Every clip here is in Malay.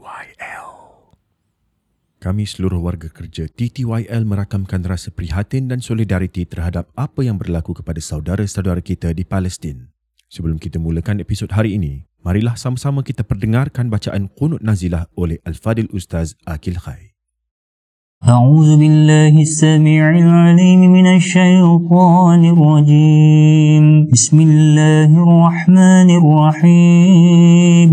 TTYL. Kami seluruh warga kerja TTYL merakamkan rasa prihatin dan solidariti terhadap apa yang berlaku kepada saudara-saudara kita di Palestin. Sebelum kita mulakan episod hari ini, marilah sama-sama kita perdengarkan bacaan Qunut Nazilah oleh Al-Fadil Ustaz Akil Khai. أعوذ بالله السميع العليم من الشيطان الرجيم بسم الله الرحمن الرحيم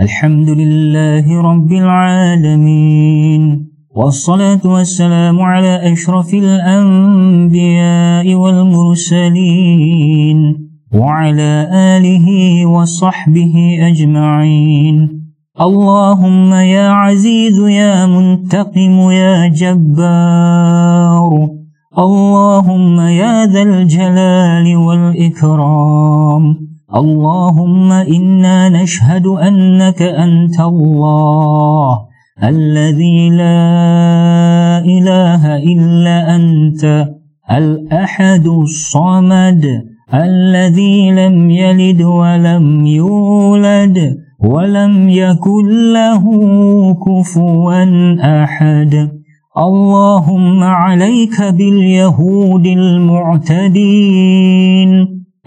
الحمد لله رب العالمين والصلاة والسلام على أشرف الأنبياء والمرسلين وعلى آله وصحبه أجمعين. اللهم يا عزيز يا منتقم يا جبار اللهم يا ذا الجلال والإكرام. اللهم إنا نشهد أنك أنت الله الذي لا إله إلا أنت الأحد الصمد الذي لم يلد ولم يولد ولم يكن له كفوا أحد. اللهم عليك باليهود المعتدين.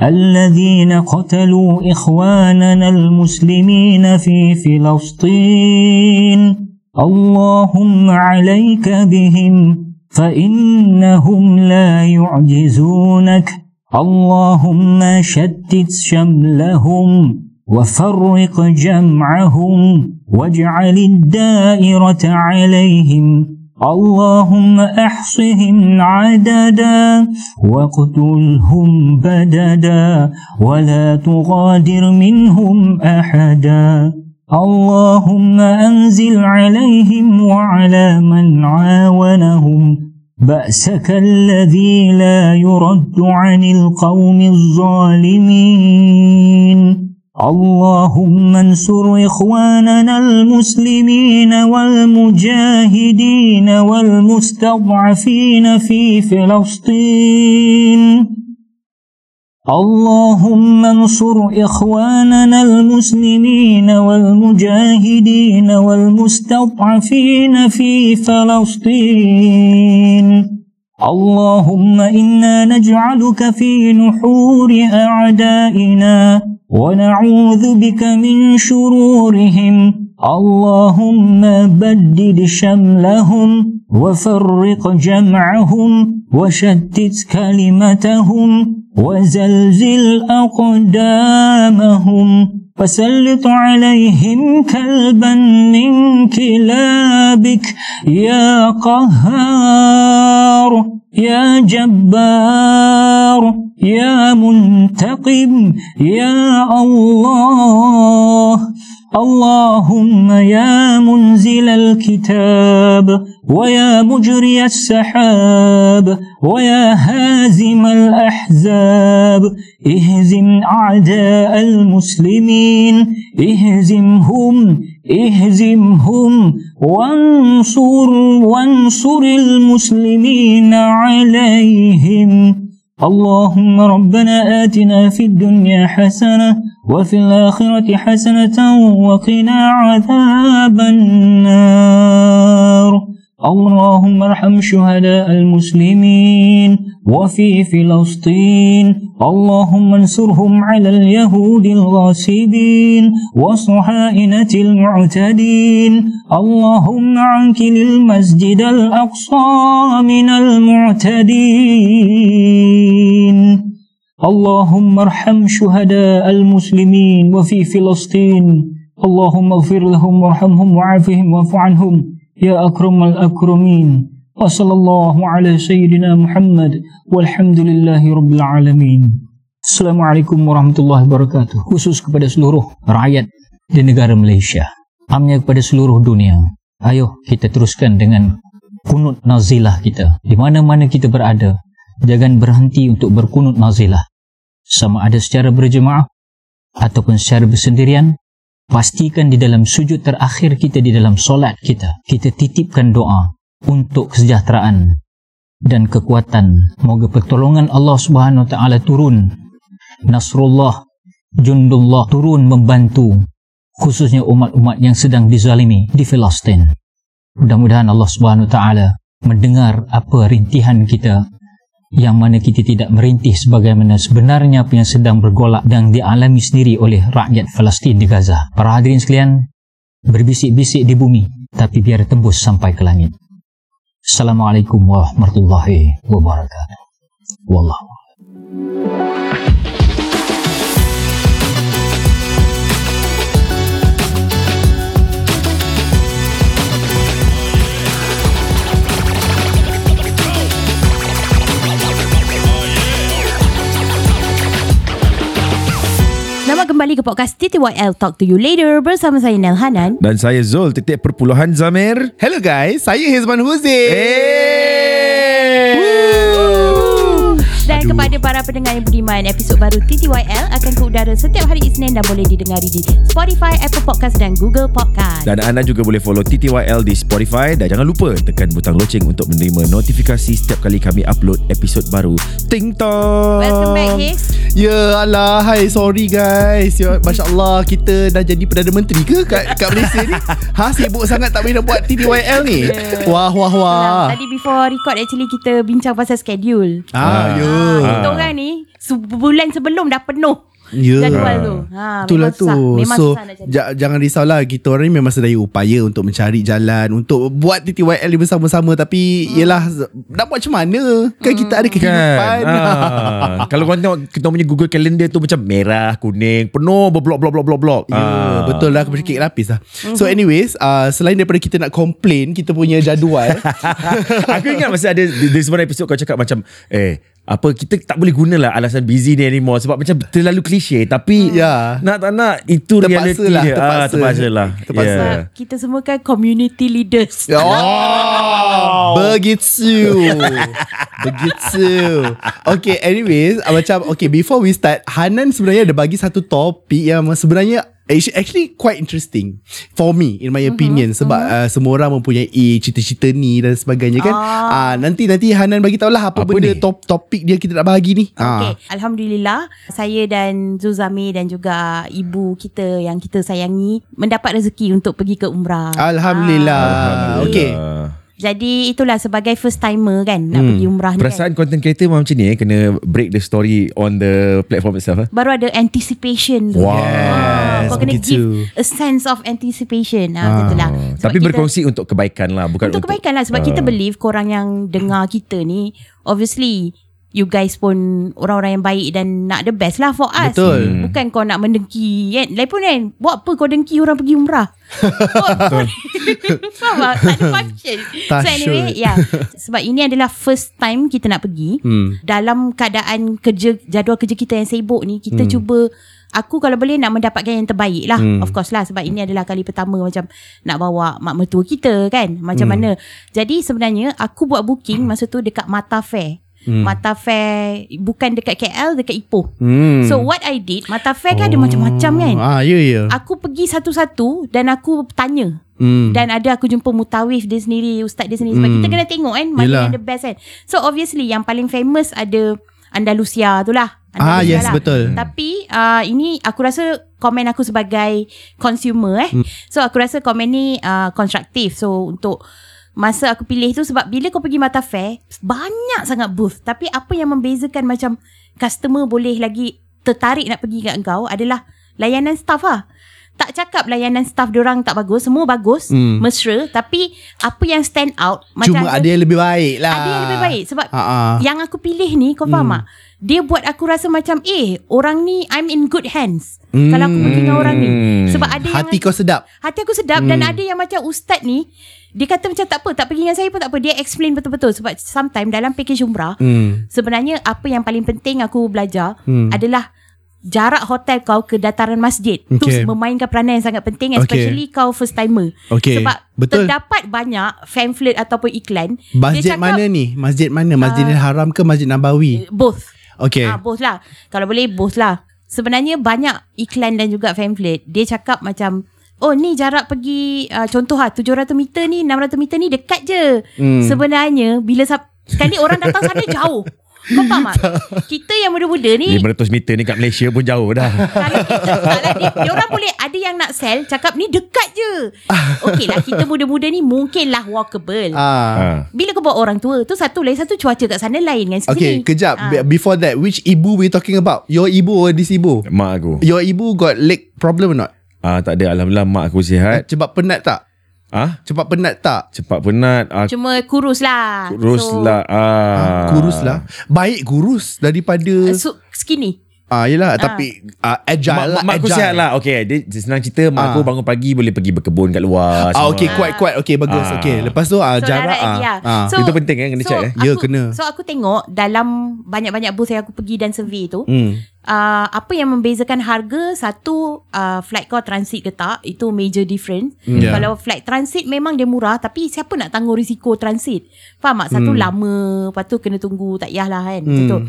الذين قتلوا إخواننا المسلمين في فلسطين. اللهم عليك بهم فإنهم لا يعجزونك. اللهم شتت شملهم وفرق جمعهم واجعل الدائرة عليهم. اللهم أحصهم عددا واقتلهم بددا ولا تغادر منهم أحدا. اللهم أنزل عليهم وعلى من عاونهم بأسك الذي لا يرد عن القوم الظالمين. اللهم انصر إخواننا المسلمين والمجاهدين والمستضعفين في فلسطين. اللهم انصر إخواننا المسلمين والمجاهدين والمستضعفين في فلسطين. اللهم إنا نجعلك في نحور أعدائنا. ونعوذ بك من شرورهم. اللهم بدد شملهم وفرق جمعهم وشتت كلمتهم وزلزل أقدامهم. فسلط عليهم كلبا من كلابك. يا قهار يا جبار يا منتقم يا الله. اللهم يا منزل الكتاب ويا مجري السحاب ويا هازم الأحزاب اهزم أعداء المسلمين اهزمهم اهزمهم وانصر وانصر المسلمين عليهم اللهم ربنا آتنا في الدنيا حسنة وفي الآخرة حسنة وقنا عذاب النار. اللهم ارحم شهداء المسلمين وفي فلسطين. اللهم انصرهم على اليهود الغاصبين وصهاينة المعتدين. اللهم عنكل المسجد الأقصى من المعتدين. اللهم ارحم شهداء المسلمين وفي فلسطين اللهم اغفر لهم وارحمهم وعافهم واعف عنهم يا أكرم الأكرمين وصلى الله على سيدنا محمد والحمد لله رب العالمين Assalamualaikum warahmatullahi wabarakatuh Khusus kepada seluruh rakyat di negara Malaysia Amnya kepada seluruh dunia Ayo kita teruskan dengan kunut nazilah kita Di mana-mana kita berada Jangan berhenti untuk berkunut nazilah Sama ada secara berjemaah Ataupun secara bersendirian Pastikan di dalam sujud terakhir kita di dalam solat kita Kita titipkan doa untuk kesejahteraan dan kekuatan. Moga pertolongan Allah Subhanahu Wa Taala turun. Nasrullah, Jundullah turun membantu khususnya umat-umat yang sedang dizalimi di Palestin. Mudah-mudahan Allah Subhanahu Wa Taala mendengar apa rintihan kita yang mana kita tidak merintih sebagaimana sebenarnya apa yang sedang bergolak dan dialami sendiri oleh rakyat Palestin di Gaza. Para hadirin sekalian, berbisik-bisik di bumi tapi biar tembus sampai ke langit. Assalamualaikum warahmatullahi wabarakatuh. Wallahu Selamat kembali ke podcast TTYL Talk to you later bersama saya Nel Hanan. Dan saya Zul, titik perpuluhan Zamir. Hello guys, saya Hizman Huzi. Dan Aduh. kepada para pendengar yang budiman, episod baru TTYL akan ke udara setiap hari Isnin dan boleh didengari di Spotify, Apple Podcast dan Google Podcast. Dan anda juga boleh follow TTYL di Spotify dan jangan lupa tekan butang loceng untuk menerima notifikasi setiap kali kami upload episod baru. Ting tong. Welcome back, Hiz. Ya Allah, hai sorry guys. Ya, Masya Allah, kita dah jadi Perdana Menteri ke kat, kat Malaysia ni? Ha, sibuk sangat tak boleh nak buat TTYL ni? Ya. Wah, wah, wah. Tadi before record actually kita bincang pasal schedule. Ah, ya. Ah, kita orang ni sebulan sebelum dah penuh Ya. jadual tu. Ha, Itulah tu. Memang So susah nak jadi. ja- Jangan risaulah Kita orang ni memang sedaya upaya Untuk mencari jalan Untuk buat TTYL ni bersama-sama Tapi Hmm. Yelah Nak buat macam mana Kan kita ada kehidupan Kan ah. Kalau kau tengok Kita punya Google Calendar tu Macam merah Kuning Penuh berblok-blok-blok-blok Ya, betul lah aku kek lapis lah. So Mhm. anyways, uh, selain daripada kita nak complain kita punya jadual, Aku ingat masa ada Di, di sebuah episod kau cakap macam Eh apa kita tak boleh gunalah alasan busy ni anymore sebab macam terlalu klise tapi Ya. nak tak nak itu Terpaksa reality lah, dia terpaksa. ah, terpaksa lah Terpaksa. yeah. Sebab kita semua kan community leaders. Oh, begitu. begitu. Okay, anyways, macam okay before we start, Hanan sebenarnya ada bagi satu topik yang sebenarnya actu- actually quite interesting for me in my opinion sebab uh, semua orang mempunyai cita-cita ni dan sebagainya kan. Ah uh, nanti nanti Hanan bagi tahulah apa, Apa benda ni? top topik dia kita nak bahagi ni. Okay, Ah. Alhamdulillah saya dan Zuzami dan juga ibu kita yang kita sayangi mendapat rezeki untuk pergi ke umrah. Alhamdulillah. Ah, Okay. Jadi itulah sebagai first timer kan nak Hmm. pergi umrah ni kan. Perasaan content creator memang macam ni eh Kena break the story On the platform itself eh? Baru ada anticipation tu. Wow. Ah, kau kena begitu. give a sense of anticipation. Ah, betul lah. Sebab Tapi kita- berkongsi untuk kebaikan lah Bukan Untuk kebaikan lah Sebab kita believe Korang yang dengar kita ni Obviously You guys pun Orang-orang yang baik Dan nak the best lah for us Betul. hmm. Bukan kau nak mendengki kan Lagipun kan Buat apa kau dengki Orang pergi umrah Buat apa Faham tak Tak ada function Tak So anyway sure. yeah. Sebab ini adalah First time kita nak pergi Hmm. Dalam keadaan kerja Jadual kerja kita yang sibuk ni Kita Hmm. cuba Aku kalau boleh nak mendapatkan yang terbaik lah Hmm. Of course lah Sebab ini adalah kali pertama Macam nak bawa mak mertua kita kan Macam Hmm. mana Jadi sebenarnya Aku buat booking Masa tu dekat Mata Fair Hmm. Mata Fair Bukan dekat KL Dekat Ipoh Hmm. So what I did Mata Fair kan ada macam-macam kan Ah, ya ya. Aku pergi satu-satu Dan aku tanya Hmm. dan ada aku jumpa mutawif dia sendiri Ustaz dia sendiri Sebab Hmm. kita kena tengok kan Mana Yelah. yang the best kan So obviously Yang paling famous ada Andalusia tu lah Ah, yes, lah. betul. Tapi uh, Ini aku rasa Komen aku sebagai Consumer eh Hmm. So aku rasa komen ni uh, Konstruktif So untuk Masa aku pilih tu Sebab bila kau pergi Mata Fair Banyak sangat booth Tapi apa yang membezakan Macam Customer boleh lagi Tertarik nak pergi kat engkau Adalah Layanan staff lah tak cakap layanan staff diorang tak bagus Semua bagus Hmm. Mesra Tapi Apa yang stand out Cuma ada yang lebih baik lah. ada yang lebih baik Sebab Ah, ah. Yang aku pilih ni Kau faham tak Dia buat aku rasa macam Eh orang ni I'm in good hands Hmm. Kalau aku pergi dengan orang ni Sebab ada Hati yang kau sedap. Hati aku sedap Dan ada yang macam Ustaz ni Dia kata macam tak apa Tak pergi dengan saya pun tak apa Dia explain betul-betul Sebab sometimes Dalam package umrah Hmm. Sebenarnya Apa yang paling penting Aku belajar Hmm. Adalah Jarak hotel kau ke dataran masjid Tu Okay. memainkan peranan yang sangat penting Okay. Especially kau first timer Okay. Sebab Betul. terdapat banyak pamphlet ataupun iklan Masjid mana ni? Masjid mana? Masjidil Haram ke Masjid Nabawi? Both Okay. Ah, both lah. Kalau boleh both lah. Sebenarnya banyak iklan dan juga pamphlet. Dia cakap macam Oh ni jarak pergi uh, Contoh lah 700 meter ni 600 meter ni dekat je Hmm. Sebenarnya Bila sab- Sekali orang datang sana jauh Kau faham tak? Kita yang muda-muda ni 500 meter ni kat Malaysia pun jauh dah. kalau kita lah, dia, dia orang boleh ada yang nak sell cakap ni dekat je. Okey lah kita muda-muda ni mungkinlah walkable. Ah. ha. Bila kau bawa orang tua tu satu lagi satu cuaca kat sana lain kan sini. Okay, kejap. Ah. Be- Before that, which ibu we talking about? Your ibu or this ibu? Mak aku. Your ibu got leg problem or not? Ah tak ada alhamdulillah mak aku sihat. Cepat penat tak? Ah Cepat penat tak? cepat penat. Ah Cuma kurus lah. kurus So, lah. Ah. Kurus lah. Baik kurus daripada uh, So, skinny. ah yelah tapi ah, agile Mak, lah. mak, mak aku agile. sihat lah Okay dia, dia senang cerita Mak Ah. aku bangun pagi Boleh pergi berkebun kat luar Ah semua. okay kuat kuat okay bagus Ah. okay lepas tu ah So, jarak lagi lah. ah. So, Itu penting kan, kena check, eh? Ya, kena. So aku tengok dalam banyak-banyak booth yang aku pergi dan survey tu, Hmm. Uh, apa yang membezakan harga satu uh, flight kau transit ke tak itu major difference. Hmm. Yeah. Kalau flight transit memang dia murah tapi siapa nak tanggung risiko transit? Faham tak? Satu Hmm. lama, lepas tu kena tunggu tak payahlah kan. Macam tu.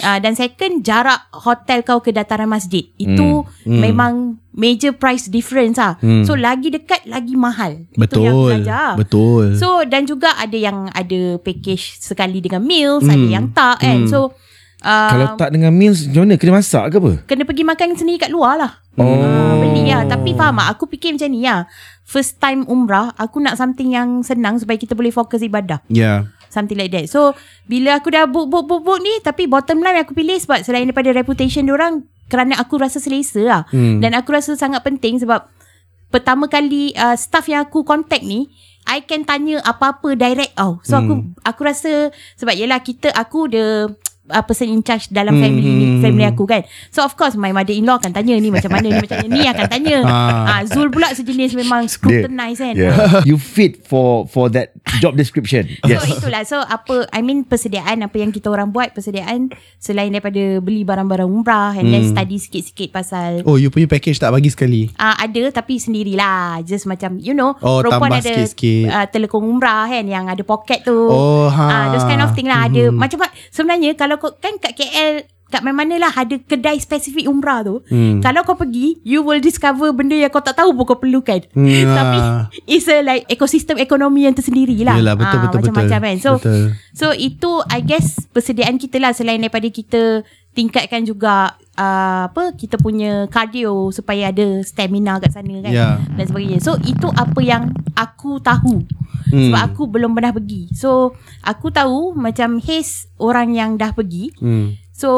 Uh, dan second jarak hotel kau ke dataran masjid. Itu Hmm. memang major price difference lah. So lagi dekat lagi mahal. Itu yang Betul. belajar. Betul. So dan juga ada yang ada package sekali dengan meals, ada yang tak kan. So uh, Kalau tak dengan meals Macam mana Kena masak ke apa kena pergi makan sendiri kat luar lah. Oh. Uh, beli lah. Tapi faham tak? Aku fikir macam ni lah. First time umrah, aku nak something yang senang supaya kita boleh fokus ibadah. Yeah. Something like that. So, bila aku dah book, book, book, book ni, tapi bottom line aku pilih sebab selain daripada reputation orang kerana aku rasa selesa lah. Hmm. Dan aku rasa sangat penting sebab pertama kali uh, staff yang aku contact ni, I can tanya apa-apa direct tau. So aku Hmm. aku rasa sebab yelah kita aku the uh, person in charge dalam Hmm, family ni, hmm, family hmm. aku kan. So of course my mother-in-law akan tanya ni macam mana ni macam mana ni akan tanya. Ah. Ah Zul pula sejenis memang scrutinize kan. Yeah. You fit for for that job description. Yes. So itulah So apa I mean persediaan Apa yang kita orang buat Persediaan Selain daripada Beli barang-barang umrah And then study sikit-sikit pasal Oh you punya package tak bagi sekali. Ah uh, ada tapi sendirilah just macam you know Oh, perempuan ada sikit-sikit. uh, telekong umrah kan yang ada poket tu Oh, ha. ah those kind of thing lah ada macam sebenarnya kalau kau kan kat KL kat mana-mana lah ada kedai spesifik umrah tu Hmm. kalau kau pergi you will discover benda yang kau tak tahu pun kau perlukan Hmm, tapi ah. it's a like ekosistem ekonomi yang tersendiri lah Yelah betul Ah, betul betul. macam-macam kan so betul. So itu I guess persediaan kita lah selain daripada kita tingkatkan juga uh, apa kita punya cardio supaya ada stamina kat sana kan Ya. dan sebagainya. So itu apa yang aku tahu. Hmm. Sebab aku belum pernah pergi. So aku tahu macam Haze orang yang dah pergi. Hmm. So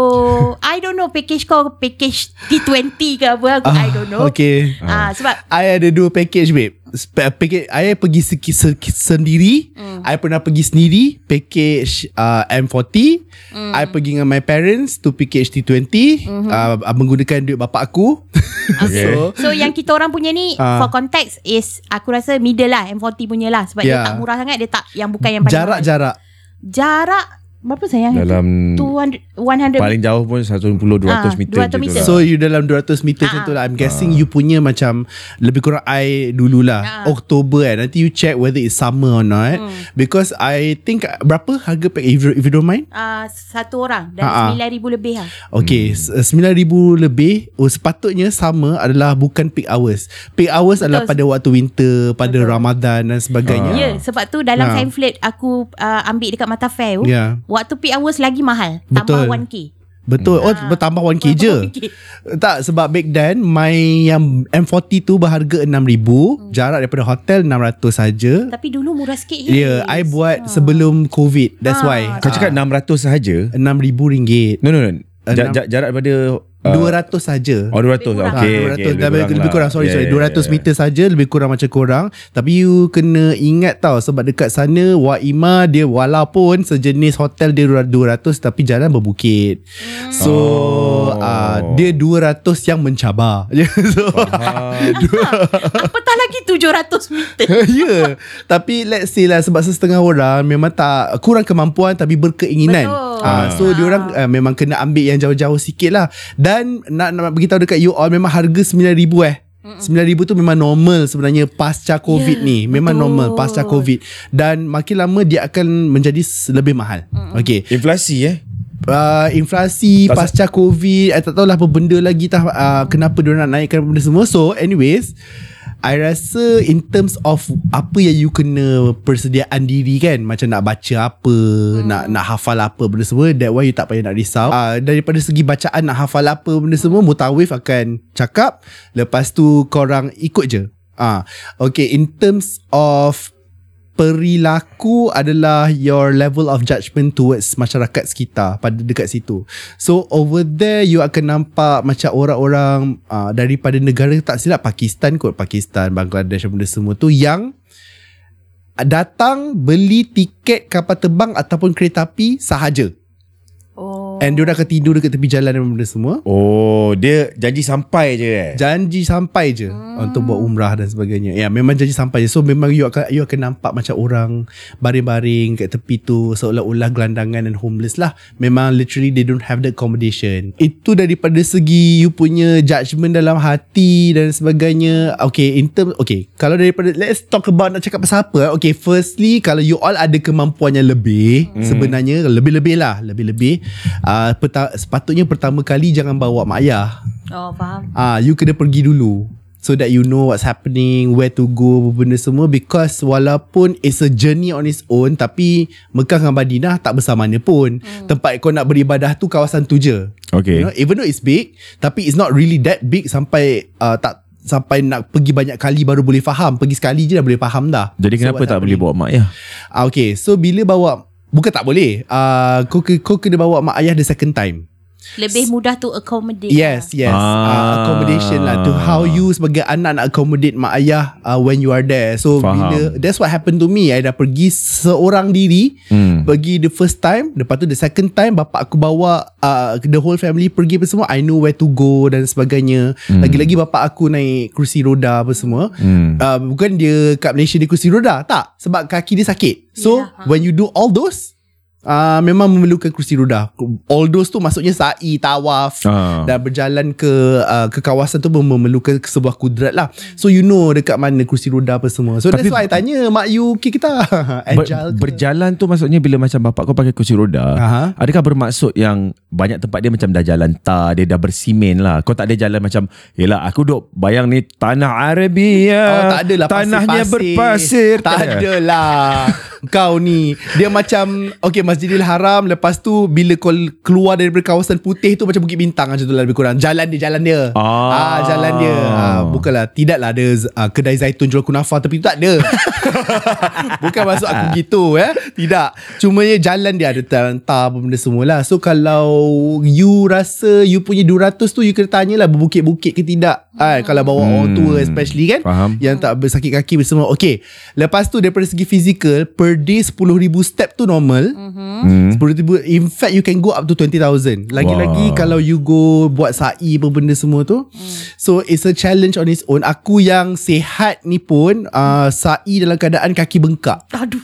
I don't know package kau package T20 ke apa aku I don't know. Okay. Ah sebab I ada dua package babe. Package I pergi seki, seki, sendiri. Hmm. I pernah pergi sendiri package uh, M40. Hmm. I pergi dengan my parents to package T20 Mhm. uh, menggunakan duit bapak aku. Okay. so So yang kita orang punya ni Ah. For context is Aku rasa middle lah M40 punya lah Sebab Yeah. dia tak murah sangat Dia tak Yang bukan yang paling jarak-jarak Jarak Berapa sayang Dalam 200 100 Paling jauh pun 110 200 Ah, meter 200 je meter. lah. So you dalam 200 meter macam Ah. tu lah I'm guessing you punya macam Lebih kurang I dululah Ah. Oktober kan Nanti you check whether it's summer or not Hmm. Because I think Berapa harga pack if, you- if you don't mind uh, Satu orang Dan Ah, ah. 9,000 lebih lah Okay hmm. 9,000 lebih oh, Sepatutnya sama adalah Bukan peak hours Peak hours Betul. adalah pada waktu winter Pada Betul. Ramadan dan sebagainya Ya yeah, sebab tu dalam Ah. pamphlet Aku uh, ambil dekat Mata Fair tu Ya. Waktu peak hours lagi mahal. Betul. Tambah 1K Betul. Oh Ah. bertambah 1k je. 1K. Tak sebab back then My yang M40 tu berharga 6,000 Hmm. Jarak daripada hotel 600 saja. Tapi dulu murah sikit Ya yeah, I buat sebelum COVID. That's Ah. why. Kau cakap 600 sahaja? RM6,000 ringgit. No no no. Ja, Enam- ja, Jarak daripada uh, 200 saja Oh 200 Lebih kurang. Okay, Ah, 200 okay, lebih, lebih, lah. kurang sorry Yeah, sorry yeah, 200 yeah. meter saja lebih kurang macam korang tapi you kena ingat tau sebab dekat sana Waima dia walaupun sejenis hotel dia 200 tapi jalan berbukit so Oh. uh, dia 200 yang mencabar so Apatah lagi 700 meter ya yeah. Tapi let's say lah Sebab setengah orang Memang tak Kurang kemampuan Tapi berkeinginan Betul. Ah, So Ah. diorang uh, Memang kena ambil Yang jauh-jauh sikit lah Dan Nak, nak beritahu dekat you all Memang harga RM9,000 eh RM9,000 tu memang normal sebenarnya pasca COVID Ya, ni. Memang betul. normal pasca COVID. Dan makin lama dia akan menjadi lebih mahal. Okay. Inflasi eh Uh, inflasi Tak pasca COVID I tak tahulah apa benda lagi tah, uh, Kenapa diorang nak naikkan benda semua So anyways I rasa in terms of apa yang you kena persediaan diri kan macam nak baca apa hmm. nak nak hafal apa benda semua that why you tak payah nak risau uh, daripada segi bacaan nak hafal apa benda semua mutawif akan cakap lepas tu korang ikut je ah uh, okay in terms of perilaku adalah your level of judgment towards masyarakat sekitar pada dekat situ. So over there you akan nampak macam orang-orang uh, daripada negara tak silap Pakistan kot Pakistan, Bangladesh benda semua tu yang datang beli tiket kapal terbang ataupun kereta api sahaja. Oh. And dia akan tidur dekat tepi jalan dan benda semua. Oh, dia janji sampai je eh. Janji sampai je hmm. untuk buat umrah dan sebagainya. Ya, memang janji sampai je. So memang you akan you akan nampak macam orang baring-baring kat tepi tu seolah-olah gelandangan dan homeless lah. Memang literally they don't have the accommodation. Itu daripada segi you punya judgement dalam hati dan sebagainya. Okay, in term okay, kalau daripada let's talk about nak cakap pasal apa. Okay, firstly kalau you all ada kemampuan yang lebih hmm. sebenarnya lebih-lebih lah, lebih-lebih uh, peta- sepatutnya pertama kali jangan bawa mak ayah. Oh, faham. Ah, uh, you kena pergi dulu so that you know what's happening, where to go, apa benda semua because walaupun it's a journey on its own tapi Mekah dengan Madinah tak bersama mana pun. Hmm. Tempat kau nak beribadah tu kawasan tu je. Okay. You know, even though it's big tapi it's not really that big sampai uh, tak sampai nak pergi banyak kali baru boleh faham. Pergi sekali je dah boleh faham dah. Jadi So, kenapa tak boleh bawa mak? Ah, okay, so bila bawa Bukan tak boleh. Uh, kau, kau kena bawa mak ayah the second time Lebih mudah to accommodate. Yes, yes. Ah. Uh, accommodation lah to how you sebagai anak nak accommodate mak ayah uh, when you are there. So Faham. bila that's what happened to me. I dah pergi seorang diri, Hmm. pergi the first time, lepas tu the second time bapak aku bawa uh, the whole family pergi apa semua. I know where to go dan sebagainya. Hmm. Lagi-lagi bapak aku naik kursi roda apa semua. Hmm. Uh, bukan dia kat Malaysia dia kursi roda, tak. Sebab kaki dia sakit. So Yelah, ha. when you do all those Uh, memang memerlukan kursi roda All those tu maksudnya sa'i, tawaf Ah. dan berjalan ke uh, ke kawasan tu memerlukan sebuah kudrat lah. So you know dekat mana kursi roda apa semua. So Tapi- that's why I tanya mak you okay kita Ber, ke? berjalan tu maksudnya bila macam bapak kau pakai kursi roda, Aha. adakah bermaksud yang banyak tempat dia macam dah jalan tar, dia dah bersimen lah. Kau tak ada jalan macam, yelah aku duk bayang ni tanah Arabia. Oh tak adalah Tanahnya berpasir. Tak ada lah Kau ni Dia macam Okay Masjidil Haram Lepas tu Bila kau keluar daripada kawasan putih tu Macam Bukit Bintang macam tu lah lebih kurang Jalan dia Jalan dia Ah. Jalan dia ah, Bukanlah Tidaklah ada uh, Kedai zaitun jual kunafa Tapi tu tak ada Bukan maksud aku gitu eh Tidak Cumanya jalan dia ada tar apa benda semua lah So kalau You rasa You punya 200 tu You kena tanyalah Berbukit-bukit ke tidak ah, Kalau bawa orang tua Especially kan Faham. yang tak bersakit kaki bersama. Okay. Lepas tu daripada segi fizikal, per day 10,000 step tu normal. Hmm. 10,000. In fact, you can go up to 20,000. Lagi-lagi Wah. kalau you go buat sa'i apa benda semua tu. So, it's a challenge on its own. Aku yang sihat ni pun, uh, sa'i dalam keadaan kaki bengkak. Aduh.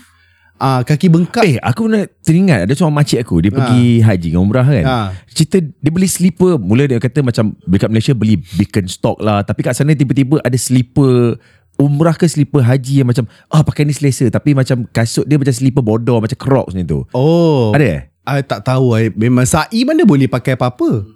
Ah, kaki bengkak. Eh, aku nak teringat ada seorang makcik aku, dia pergi haji dengan umrah kan. Ha. Cerita dia beli slipper, mula dia kata macam dekat Malaysia beli beacon stock lah, tapi kat sana tiba-tiba ada slipper umrah ke slipper haji yang macam ah pakai ni selesa tapi macam kasut dia macam slipper bodor macam crocs ni tu. Oh. Ada eh? I tak tahu. I, memang sa'i mana boleh pakai apa-apa.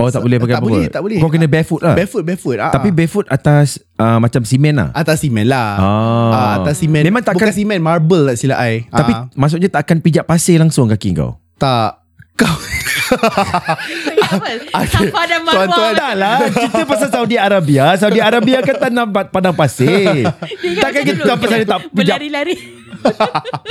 Oh tak boleh pakai tak apa-apa. boleh, tak boleh. Kau kena barefoot lah. Barefoot, barefoot. Ah, Tapi ah. barefoot atas uh, macam simen lah. Atas simen lah. Ah. Ah, atas simen. Memang takkan- Bukan simen, marble lah sila I. Tapi Ah, maksudnya tak akan pijak pasir langsung kaki kau. tak. Kau? Safa dan Marwah. Tuan-tuan. Tak lah Kita pasal Saudi Arabia Saudi Arabia kan tanah ba- padang pasir Takkan kita tak pasal tak pijak Berlari-lari.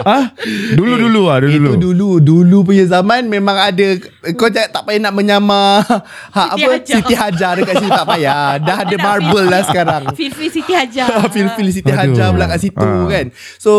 ah? Dulu-dulu lah Itu dulu-dulu dulu Dulu punya zaman Memang ada Kau tak, tak payah nak menyamar ha, Siti apa Hajar. Siti Hajar Dekat sini tak payah Dah ada marble lah sekarang Feel-feel Siti Hajar. Feel-feel Siti Aduh. Hajar pula kat situ Ah. kan So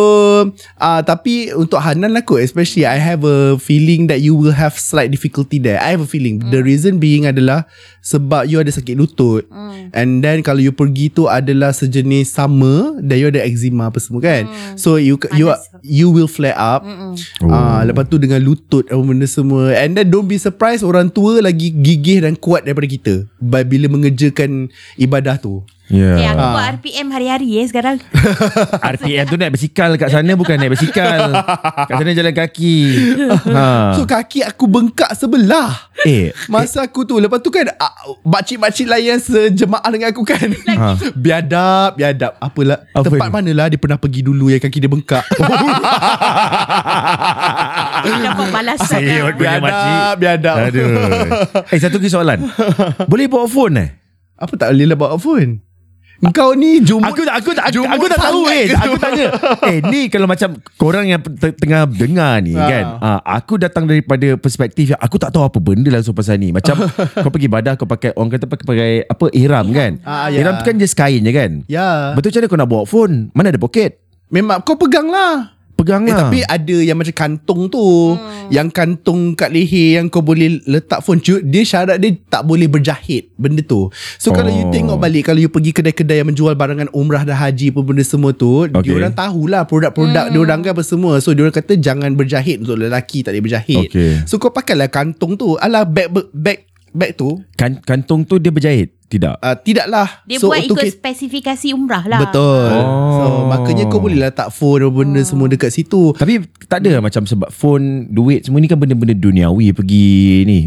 uh, Tapi Untuk Hanan lah kot Especially I have a feeling That you will have Slight difficulty there I have a feeling. The reason being adalah Sebab you ada sakit lutut. And then Kalau you pergi tu Adalah sejenis sama Dan you ada eczema apa semua kan. So you you you will flare up. Mm-mm. Oh. Ah, lepas tu dengan lutut apa benda semua. And then don't be surprised Orang tua lagi gigih dan kuat daripada kita Bila mengerjakan ibadah tu Eh, Ya aku Ah. buat RPM hari-hari eh sekarang. RPM tu naik basikal kat sana Bukan naik basikal Kat sana jalan kaki ha. So kaki aku bengkak sebelah Eh Masa aku tu Lepas tu kan Makcik-makcik lain yang sejemaah dengan aku kan Ha. Biadab Biadab Apalah Apa Tempat ni? mana lah Dia pernah pergi dulu Yang kaki dia bengkak Dapat balasan. Punya makcik. Biadab Biadab Aduh. Eh satu lagi soalan. Boleh bawa phone eh? Apa tak boleh lah bawa phone Kau ni jumut Aku tak aku tak aku, aku tak tahu eh. Aku tanya. Eh ni kalau macam korang yang te- tengah dengar ni Ha. kan. Ah aku datang daripada perspektif yang aku tak tahu apa benda langsung pasal ni. Macam kau pergi badah kau pakai orang kata pakai, pakai apa ihram kan. Ah, ya. Ihram tu kan just kain je kan. Ya Betul macam mana kau nak bawa phone? Mana ada poket? Memang kau pegang lah Pegang Eh, lah. tapi ada yang macam kantung tu hmm. Yang kantung kat leher Yang kau boleh letak phone Cu- Dia syarat dia tak boleh berjahit Benda tu So oh. kalau you Oh. tengok balik Kalau you pergi kedai-kedai Yang menjual barangan umrah dan haji Apa benda semua tu okay. Okay. Dia orang tahulah Produk-produk hmm. dia orang kan apa semua So dia orang kata Jangan berjahit Untuk lelaki tak boleh berjahit Okay. So kau pakailah kantung tu Alah bag bag bag tu kan kantung tu dia berjahit? Tidak. uh, Tidaklah Dia so, buat ikut spesifikasi umrah lah Betul Oh. So makanya kau boleh letak phone Benda semua dekat situ Tapi tak ada macam sebab phone, duit semua ni kan benda-benda duniawi pergi ni.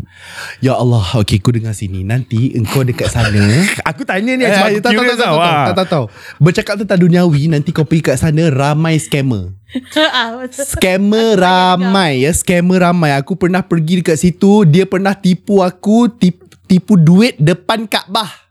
Ya Allah Okay kau dengar sini Nanti engkau dekat sana Aku tanya ni Eh, sebab aku tak, tak, curious tak, tak, ah. tak. Bercakap tentang duniawi Nanti kau pergi kat sana Ramai scammer Ah. Scammer ramai ya Scammer ramai Aku pernah pergi dekat situ Dia pernah tipu aku Tipu, tipu duit Depan Kaabah.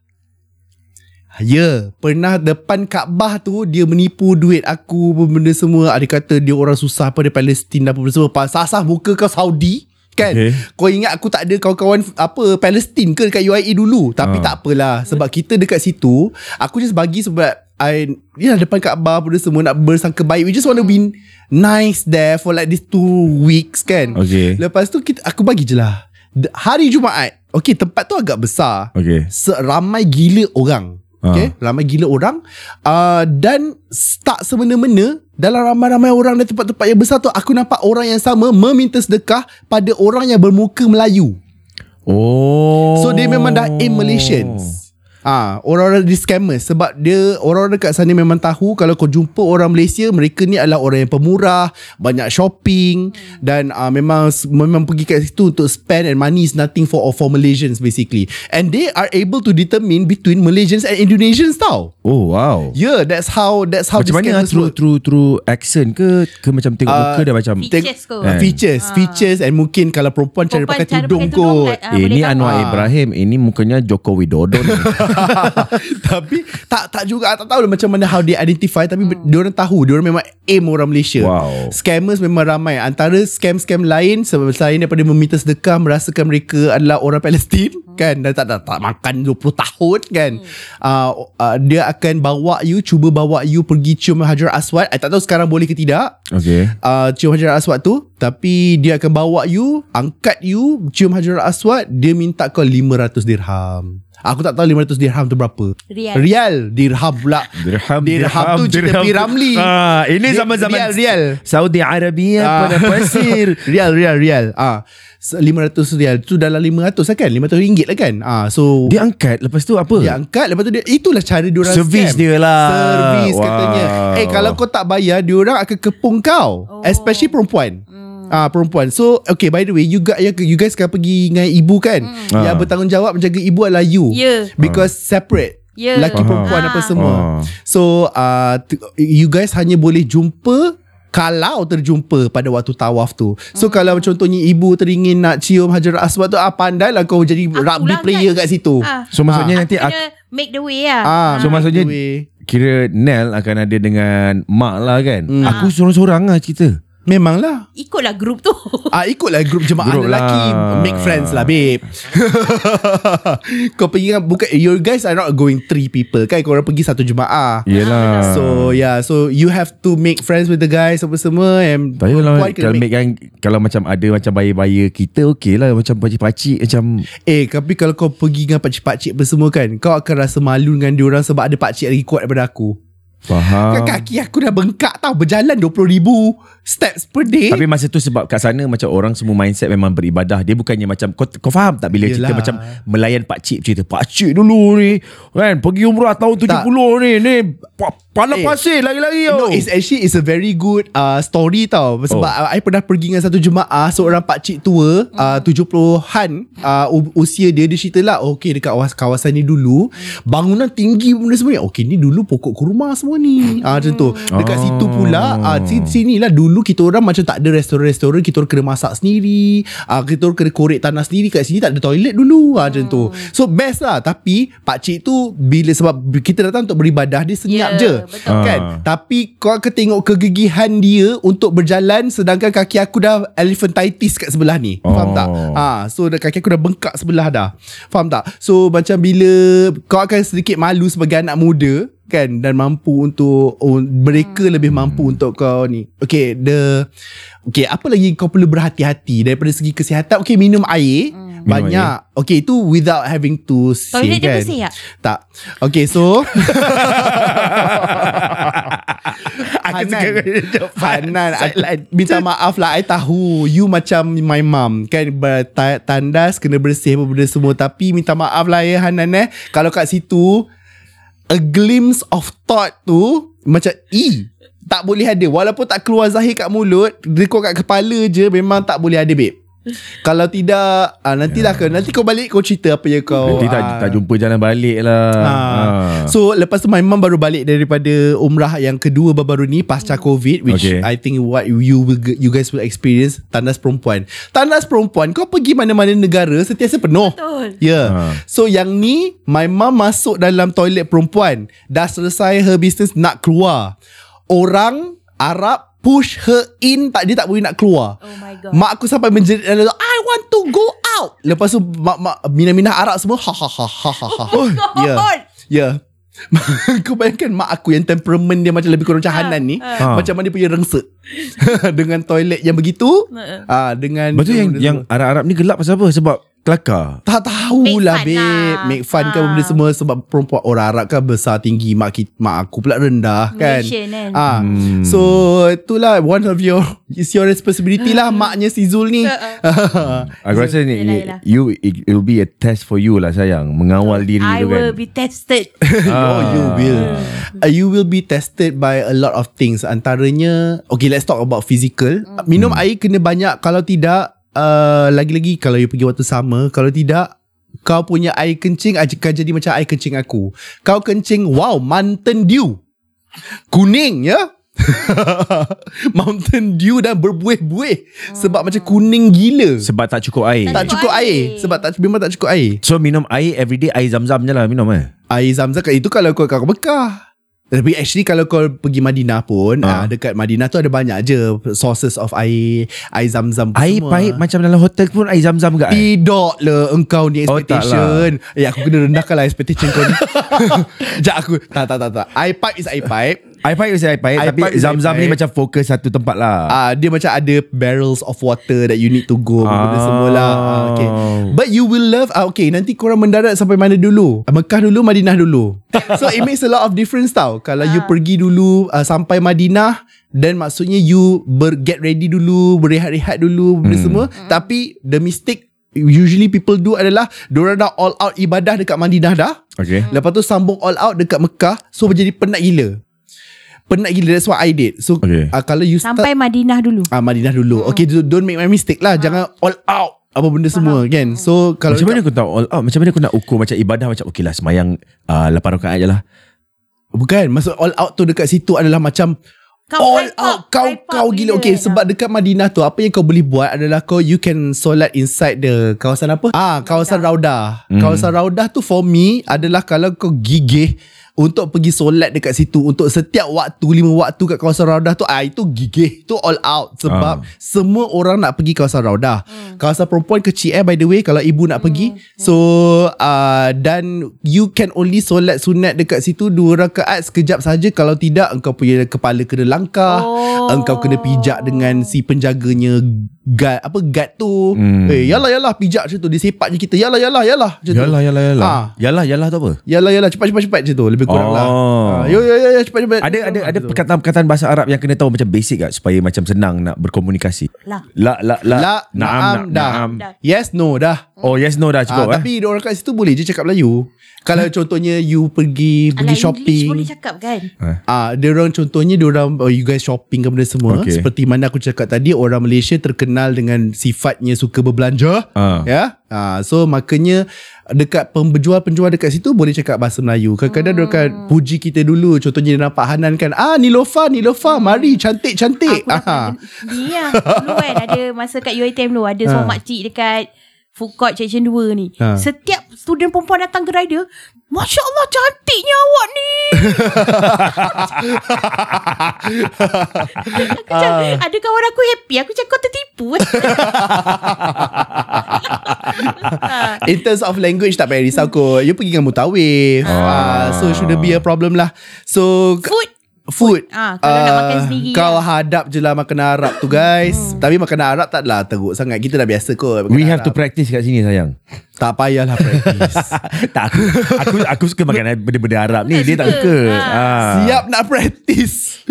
Ya Pernah depan Kaabah tu Dia menipu duit aku apa Benda semua. Dia kata dia orang susah Pada Palestin Apa benda semua. Pasal muka kau Saudi Kan? Okay. Kau ingat aku tak ada Kawan-kawan Apa Palestin ke Dekat UAE dulu? Ah. Tapi tak apalah Sebab kita dekat situ Aku just bagi sebab I, Ya depan Kaabah Benda semua Nak bersangka baik. We just want to be Nice there For like these two weeks kan? Okay. Lepas tu kita, Aku bagi je lah. Hari Jumaat Okay tempat tu agak besar Okay. Ramai gila orang Ah. Okay Ramai gila orang uh, Dan Tak semena-mena Dalam ramai-ramai orang Di tempat-tempat yang besar tu Aku nampak orang yang sama Meminta sedekah Pada orang yang bermuka Melayu Oh. So dia memang dah aim Malaysians Ah, orang-orang di scammers sebab dia orang-orang dekat sana memang tahu kalau kau jumpa orang Malaysia mereka ni adalah orang yang pemurah, banyak shopping dan uh, memang memang pergi kat situ untuk spend and money is nothing for for Malaysians basically. And they are able to determine between Malaysians and Indonesians tau. Oh wow. Yeah, that's how that's how Macam the mana ah, through work. through through accent ke ke macam tengok Ah, muka dia macam Features kot. Eh. features, features and mungkin kalau perempuan cara Perempuan pakai cara tudung pakai tudung, kot. ah, eh, boleh ni tahu. Anwar Ah. Ibrahim Ini mukanya Joko Widodo ni. tapi tak tak juga tak tahu lah macam mana how they identify tapi hmm. dia orang tahu dia orang memang aim orang Malaysia. Wow. Scammers memang ramai. Antara scam-scam lain sebab selain daripada meminta sedekah merasakan mereka adalah orang Palestin hmm. kan dan tak, tak tak makan 20 tahun kan. Hmm. Uh, uh, dia akan bawa you cuba bawa you pergi cium Hajar Aswad. I tak tahu sekarang boleh ke tidak. Okay Uh, cium Hajar Aswad tu Tapi dia akan bawa you Angkat you Cium Hajar Aswad Dia minta kau 500 dirham Aku tak tahu 500 dirham tu berapa Rial. Rial Dirham pula Dirham Dirham tu cerita P. Ramli ah, Ini zaman-zaman Rial Rial Saudi Arabia Ah. pada pasir Rial Rial Rial ah, 500 rial Tu dalam 500 lah kan 500 ringgit lah kan ah, So Dia angkat Lepas tu apa dia angkat Lepas tu dia Itulah cara dia orang Servis scam. dia lah. Servis Wow. katanya Eh kalau kau tak bayar Dia orang akan kepung kau Oh. Especially perempuan Hmm. Ah perempuan. So okay by the way you guys you guys kan pergi dengan ibu kan. Hmm. Yang Ah. bertanggungjawab menjaga ibu adalah you. Ya. Because separate. Ya. Laki Faham. perempuan apa Ah. semua. Ah. So uh, t- you guys hanya boleh jumpa kalau terjumpa pada waktu tawaf tu. So Hmm. kalau contohnya ibu teringin nak cium Hajar Aswad tu ah pandailah kau jadi Aku rugby player kan. kat situ. Ah. So maksudnya nanti Kena aku, make the way lah. Ah, So maksudnya. Kira Nel akan ada dengan Mak lah kan Hmm. Aku seorang-seorang lah cerita Memanglah. Ikutlah grup tu. Ah ikutlah grup jemaah Grup lelaki. lah. Make friends lah babe. Kau pergi kan Bukan You guys are not going Three people kan? Korang pergi satu jemaah. Yelah. So yeah So you have to make friends with the guys Apa semua And Tak kena kalau, make. kan, kalau macam ada macam bayar-bayar kita okey lah. Macam pakcik-pakcik macam Eh tapi kalau kau pergi dengan pakcik-pakcik apa semua kan Kau akan rasa malu dengan diorang Sebab ada pakcik lagi kuat daripada aku faham. Kan kaki aku dah bengkak tau Berjalan 20,000 steps per day Tapi masa tu sebab kat sana macam orang semua mindset memang beribadah. Dia bukannya macam kau, kau faham tak bila cerita Yelah. macam melayan pak cik cerita pak cik dulu ni kan pergi umrah tahun 70 ni ni pa- Pandang Eh, pasir lagi-lagi No, it's actually it's a very good uh, story tau. Sebab oh. I pernah pergi dengan satu jemaah seorang pak cik tua uh, 70-an uh, u- usia dia dia cerita lah okay dekat kawas- kawasan ni dulu bangunan tinggi benda semua ni. Okay ni dulu pokok kurma semua ni. Ah uh, macam tu. Dekat Oh. situ pula uh, sini lah dulu kita orang macam tak ada restoran-restoran kita orang kena masak sendiri. Ah uh, kita orang kena korek tanah sendiri kat sini tak ada toilet dulu ah uh, macam tu. So best lah tapi pak cik tu bila sebab kita datang untuk beribadah dia senyap Ya, je. Betul. Kan? Ah. Tapi kau akan tengok kegigihan dia untuk berjalan sedangkan kaki aku dah elephantitis kat sebelah ni. Oh. Faham tak? Ha, so dah kaki aku dah bengkak sebelah dah. Faham tak? So macam bila kau akan sedikit malu sebagai anak muda kan dan mampu untuk oh, mereka Hmm. lebih mampu untuk kau ni. Okay, the Okay, apa lagi kau perlu berhati-hati daripada segi kesihatan? Okay, minum air. Hmm. Banyak. Okay, itu without having to say Toilet dia kan. bersih tak? Tak. Okay, so Aku Hanan. Hanan Minta maaf lah I tahu You macam my mum Kan berta- Tandas Kena bersih apa benda semua Tapi minta maaf lah ya Hanan eh Kalau kat situ A glimpse of thought tu Macam E Tak boleh ada Walaupun tak keluar zahir kat mulut Dekor kat kepala je Memang tak boleh ada babe Kalau tidak ah, Nantilah kau Nanti kau balik Kau cerita apa yang kau Nanti tak, ah, tak jumpa jalan balik lah Ha. Ah. So lepas tu my mum baru balik daripada umrah yang kedua baru-baru ni pasca covid which Okay. I think what you will you guys will experience tandas perempuan. Tandas perempuan kau pergi mana-mana negara sentiasa penuh. Betul. Ya. Yeah. Ha. So yang ni my mum masuk dalam toilet perempuan dah selesai her business nak keluar. Orang Arab push her in tak dia tak boleh nak keluar. Oh my god. Mak aku sampai menjerit I want to go out. Lepas tu mak mak minah-minah Arab semua ha ha ha ha ha. ha. Oh Ya. God. Ya. Kau bayangkan mak aku yang temperament dia macam lebih kurang macam Hanan ni. Ha. Macam mana dia punya rengsek. dengan toilet yang begitu. Ha. Ah dengan tu yang, yang. Arab-Arab ni gelap pasal apa? Sebab kelakar tak tahulah Make fun babe lah. Make fun kan Ah. benda semua Sebab perempuan orang Arab kan besar tinggi Mak, kita, mak aku pula rendah kan Malaysian kan? ah. Hmm. So itulah One of your It's your responsibility lah Maknya si Zul ni Aku rasa ni Yelah, yelah. You it, will be a test for you lah sayang Mengawal diri I tu kan will be tested. Oh you will uh, You will be tested By a lot of things Antaranya Okay let's talk about physical Hmm. Minum air kena banyak Kalau tidak uh, Lagi-lagi Kalau you pergi waktu sama Kalau tidak Kau punya air kencing Akan jadi macam air kencing aku. Kau kencing Wow Mountain Dew. Kuning ya? Mountain Dew dan berbuih-buih. Sebab macam kuning gila. Sebab tak cukup air. Tak cukup air. Sebab tak memang tak cukup air. So minum air everyday Air zam-zam je lah minum eh? Air zam-zam itu kalau kau kat Mekah. Tapi actually kalau kau pergi Madinah pun Ah. ah. dekat Madinah tu ada banyak je sources of air air zam-zam Air semua. pahit macam dalam hotel pun Air zam-zam ke? Tidak lah engkau ni Oh, tak expectation. eh aku kena rendahkan lah expectation kau ni. Sekejap aku. Tak tak tak tak. Air pipe is air pipe. Air pahit is air pahit Air Tapi zam-zam air ni pahit. macam fokus satu tempat lah Ah dia macam ada barrels of water that you need to go ah. benda semua lah. Ah, okay. But you will love ah, okay nanti korang mendarat sampai mana dulu? Mekah dulu, Madinah dulu. so it makes a lot of difference tau. Kalau you pergi dulu uh, sampai Madinah dan maksudnya you ber, get ready dulu, berehat-rehat dulu benda Hmm. semua. Tapi the mistake usually people do adalah diorang dah all out ibadah dekat Madinah dah. Okay Lepas tu sambung all out dekat Mekah So menjadi penat gila Penat gila That's what I did So Okay. uh, Kalau you start Sampai Madinah dulu. Ah Madinah dulu. Okay, don't don't make my mistake lah. Jangan all out apa benda semua kan. So kalau Macam mana aku tahu all out Macam mana aku nak ukur Macam ibadah macam Okay lah semayang uh, 8 rakaat je lah bukan maksud all out tu dekat situ adalah macam Kau all hype out up, kau hype kau gila. gila Okay, lah. sebab dekat Madinah tu apa yang kau boleh buat adalah kau you can solat inside the kawasan apa? Ah, kawasan Raudah. Hmm. Kawasan Raudah tu for me adalah kalau kau gigih untuk pergi solat dekat situ untuk setiap waktu lima waktu kat kawasan Raudah tu ah itu gigih tu all out sebab Ah. semua orang nak pergi kawasan Raudah. Hmm. Kawasan perempuan kecil eh by the way kalau ibu nak pergi. So uh, dan you can only solat sunat dekat situ dua rakaat sekejap saja kalau tidak engkau punya kepala kena langkah, Oh. engkau kena pijak dengan si penjaganya guard apa guard tu Hmm. eh yalah yalah pijak macam tu dia sepak je kita yalah yalah yalah macam tu Yalah, yalah, yalah. Ah. Yalah, yalah tu apa? yalah yalah cepat cepat cepat macam tu lebih kurang lah Oh. Ah, yo yo yo yo, cepat cepat Ada ada ada tu. perkataan-perkataan bahasa Arab yang kena tahu macam basic tak supaya macam senang nak berkomunikasi. Lah. La la la. la naam dah Dah. yes no dah Oh yes no dah Ah, cukup eh. tapi orang kat situ boleh je cakap Melayu. Kalau contohnya you pergi Alah pergi English shopping. boleh cakap kan Ah, dia orang contohnya dia orang oh, you guys shopping ke benda semua. Okay. Seperti mana aku cakap tadi orang Malaysia terkenal dengan sifatnya suka berbelanja. Ah. Ya. Ah, so makanya dekat penjual-penjual dekat situ boleh cakap bahasa Melayu. Kadang-kadang dia akan Hmm. puji kita dulu. Contohnya dia nampak Hanan kan, "Ah, Nilofa, Nilofa, mari cantik-cantik." Ah. Ni lah Dulu kan Ada masa kat UiTM dulu Ada seorang makcik dekat Food court section 2 ni Ha. Setiap student perempuan datang ke rider Masya Allah cantiknya awak ni Aku cakap Ada kawan aku happy Aku cakap kau tertipu In terms of language tak payah risau kot. You pergi dengan mutawif. Ah. so shouldn't be a problem lah. So Food Food Ah, kalau nak makan sendiri Kau lah. hadap je lah Makanan Arab tu guys Tapi makanan Arab taklah teruk sangat Kita dah biasa kot We have to Arab. practice kat sini sayang. Tak payahlah practice tak aku aku aku suka makan benda-benda Arab ni. Dia tak suka. Ah. Siap nak practice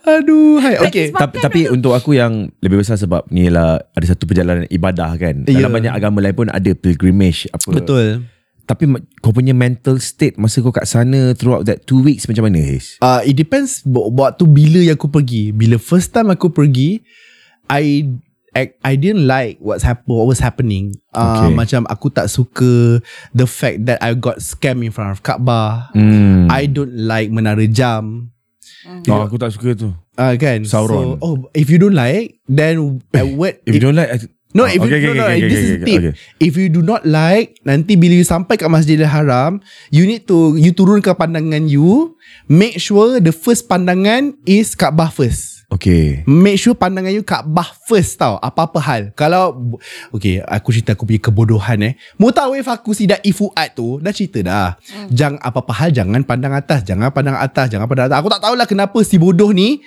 Aduh hai. Okay Practice Tapi, tapi untuk aku yang lebih besar sebab ni lah ada satu perjalanan ibadah kan. Ya. Dalam banyak agama lain pun ada pilgrimage apa. Betul Tapi kau punya mental state masa kau kat sana throughout that two weeks macam mana Haze? uh, It depends Waktu bila yang aku pergi Bila first time aku pergi I I, I didn't like what's hap- what was happening. Uh, Okay. Macam aku tak suka the fact that I got scam in front of Kaabah. Hmm. I don't like menara jam. oh, aku tak suka tu. Uh, kan Sauron. so, Oh if you don't like Then uh, what If you don't like I- No, Ah, if okay, you okay, no, no, okay, this okay, is okay, tip. okay. If you do not like, nanti bila you sampai kat Masjidil Haram, you need to you turunkan pandangan you, make sure the first pandangan is Kaabah first. Okay. Make sure pandangan you Kaabah first tau Apa-apa hal Kalau Okay Aku cerita aku punya kebodohan eh Mutawif aku si Dai Fuad tu Dah cerita dah hmm. Jangan apa-apa hal Jangan pandang atas Jangan pandang atas Jangan pandang atas Aku tak tahulah kenapa si bodoh ni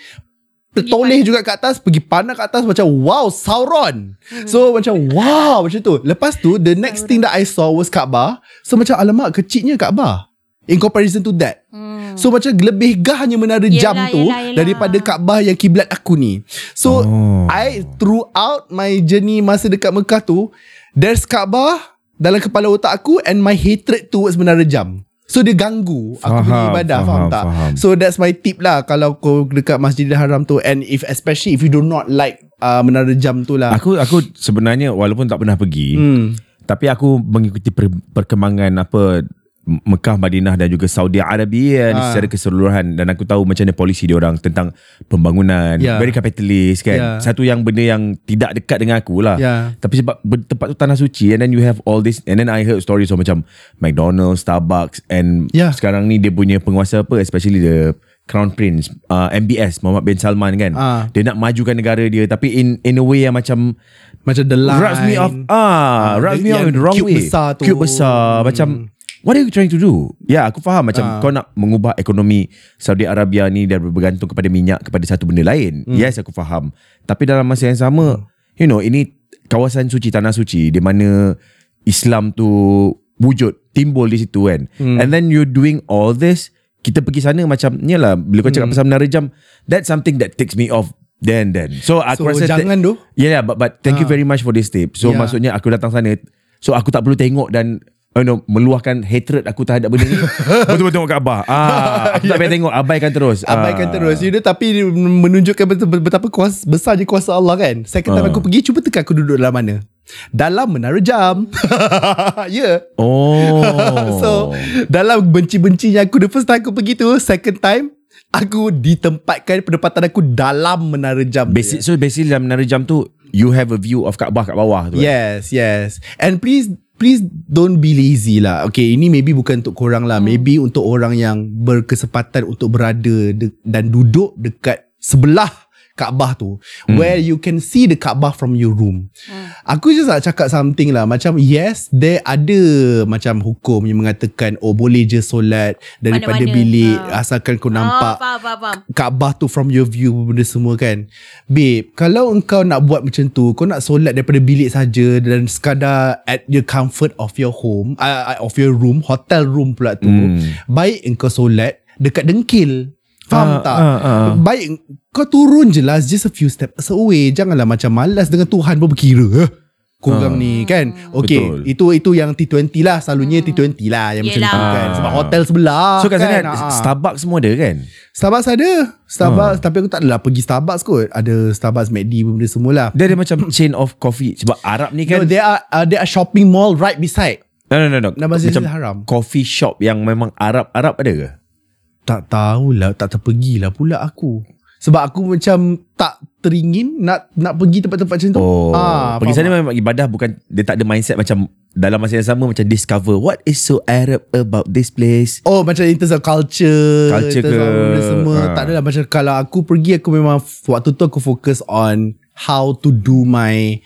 Tertoleh juga kat atas Pergi pandang kat atas Macam wow Sauron. So macam wow Macam tu. Lepas tu The next thing that I saw Was Kaabah So macam alamak Kecilnya Kaabah In comparison to that. Hmm. So macam lebih gah hanya menara Yelah, jam tu yelah, yelah. Daripada Kaabah yang kiblat aku ni. So Oh. I throughout my journey Masa dekat Mekah tu There's Kaabah Dalam kepala otak aku And my hatred towards menara jam So dia ganggu Aku punya Faham, ibadah Faham, faham, tak faham. So that's my tip lah Kalau kau dekat Masjidil Haram tu And if especially If you do not like uh, Menara jam tu lah Aku aku sebenarnya walaupun tak pernah pergi, Hmm. tapi aku mengikuti per, perkembangan apa Mekah, Madinah dan juga Saudi Arabia Ah. secara keseluruhan dan aku tahu macam mana polisi dia orang tentang pembangunan, Ya. very capitalist kan. Ya. Satu yang benda yang tidak dekat dengan aku lah. Ya. Tapi sebab tempat tu tanah suci and then you have all this and then I heard stories of macam McDonald's, Starbucks and Ya. sekarang ni dia punya penguasa apa especially the Crown Prince uh, MBS Muhammad bin Salman kan. Ah. Dia nak majukan negara dia tapi in in a way yang macam Macam the line rubs me off ah, rubs me off in the wrong cube way. besar tu. Cube besar macam What are you trying to do? Ya, aku faham macam Ah. kau nak mengubah ekonomi Saudi Arabia ni dan bergantung kepada minyak kepada satu benda lain. Hmm. Yes, aku faham. Tapi dalam masa yang sama, you know, ini kawasan suci tanah suci di mana Islam tu wujud timbul di situ kan. Hmm. And then you doing all this, kita pergi sana macam ni lah bila kau cakap Hmm. pasal menara jam, that's something that takes me off then then. So aku So, rasa jangan tu. Yeah, but but thank you Ah. very much for this tip. So Yeah. maksudnya aku datang sana so aku tak perlu tengok dan you know, meluahkan hatred aku terhadap benda ni. Betul-betul tengok Kaabah. Ah, aku tak payah tengok, abaikan terus. Abaikan ah. terus you know, Tapi menunjukkan bet- bet- Betapa kuasa, besar je kuasa Allah kan Second time Ah. aku pergi Cuba tekan aku duduk dalam mana Dalam menara jam Ya yeah. Oh. So Dalam benci-bencinya aku The first time aku pergi tu Second time Aku ditempatkan Penempatan aku Dalam menara jam Basic, so basically dalam menara jam tu you have a view of Kaabah kat bawah tu. kan? Yes, yes. And please please don't be lazy lah. Okay, ini maybe bukan untuk korang lah. Maybe untuk orang yang berkesempatan untuk berada de- dan duduk dekat sebelah Kaabah tu where you can see the Kaabah from your room. Aku just nak cakap something lah macam yes there ada macam hukum yang mengatakan oh boleh je solat daripada Mana-mana. bilik Ha. asalkan kau Oh, nampak faham, faham, faham. Kaabah tu from your view benda semua kan Babe Kalau engkau nak buat macam tu Kau nak solat daripada bilik saja Dan sekadar At the comfort of your home uh, Of your room Hotel room pula tu Hmm. Baik engkau solat Dekat dengkil Faham Ah, tak ah, ah. Baik Kau turun je lah Just a few steps away Janganlah macam malas Dengan Tuhan pun berkira eh? Korang Ah. ni kan Okay Betul. Itu itu yang T20 lah Selalunya T20 lah Yang macam Yelah. tu kan. Sebab hotel sebelah So kat sana kan? Starbucks semua ada kan? Starbucks ada Starbucks Tapi aku tak adalah pergi Starbucks kot Ada Starbucks McD benda semua lah Dia ada macam chain of coffee Sebab Arab ni No, kan there are uh, there are shopping mall right beside. No no no, no. Nama Macam Haram. coffee shop yang memang Arab-Arab ada ke? Tak tahulah, tak terpergilah pula aku. Sebab aku macam tak teringin nak nak pergi tempat-tempat macam tu. Oh, Ah, pergi sana memang ibadah bukan dia tak ada mindset macam dalam masa yang sama macam discover what is so Arab about this place. Oh macam in terms of culture Culture in terms of ke, semua ah. Tak adalah macam Kalau aku pergi Aku memang Waktu tu aku fokus on How to do my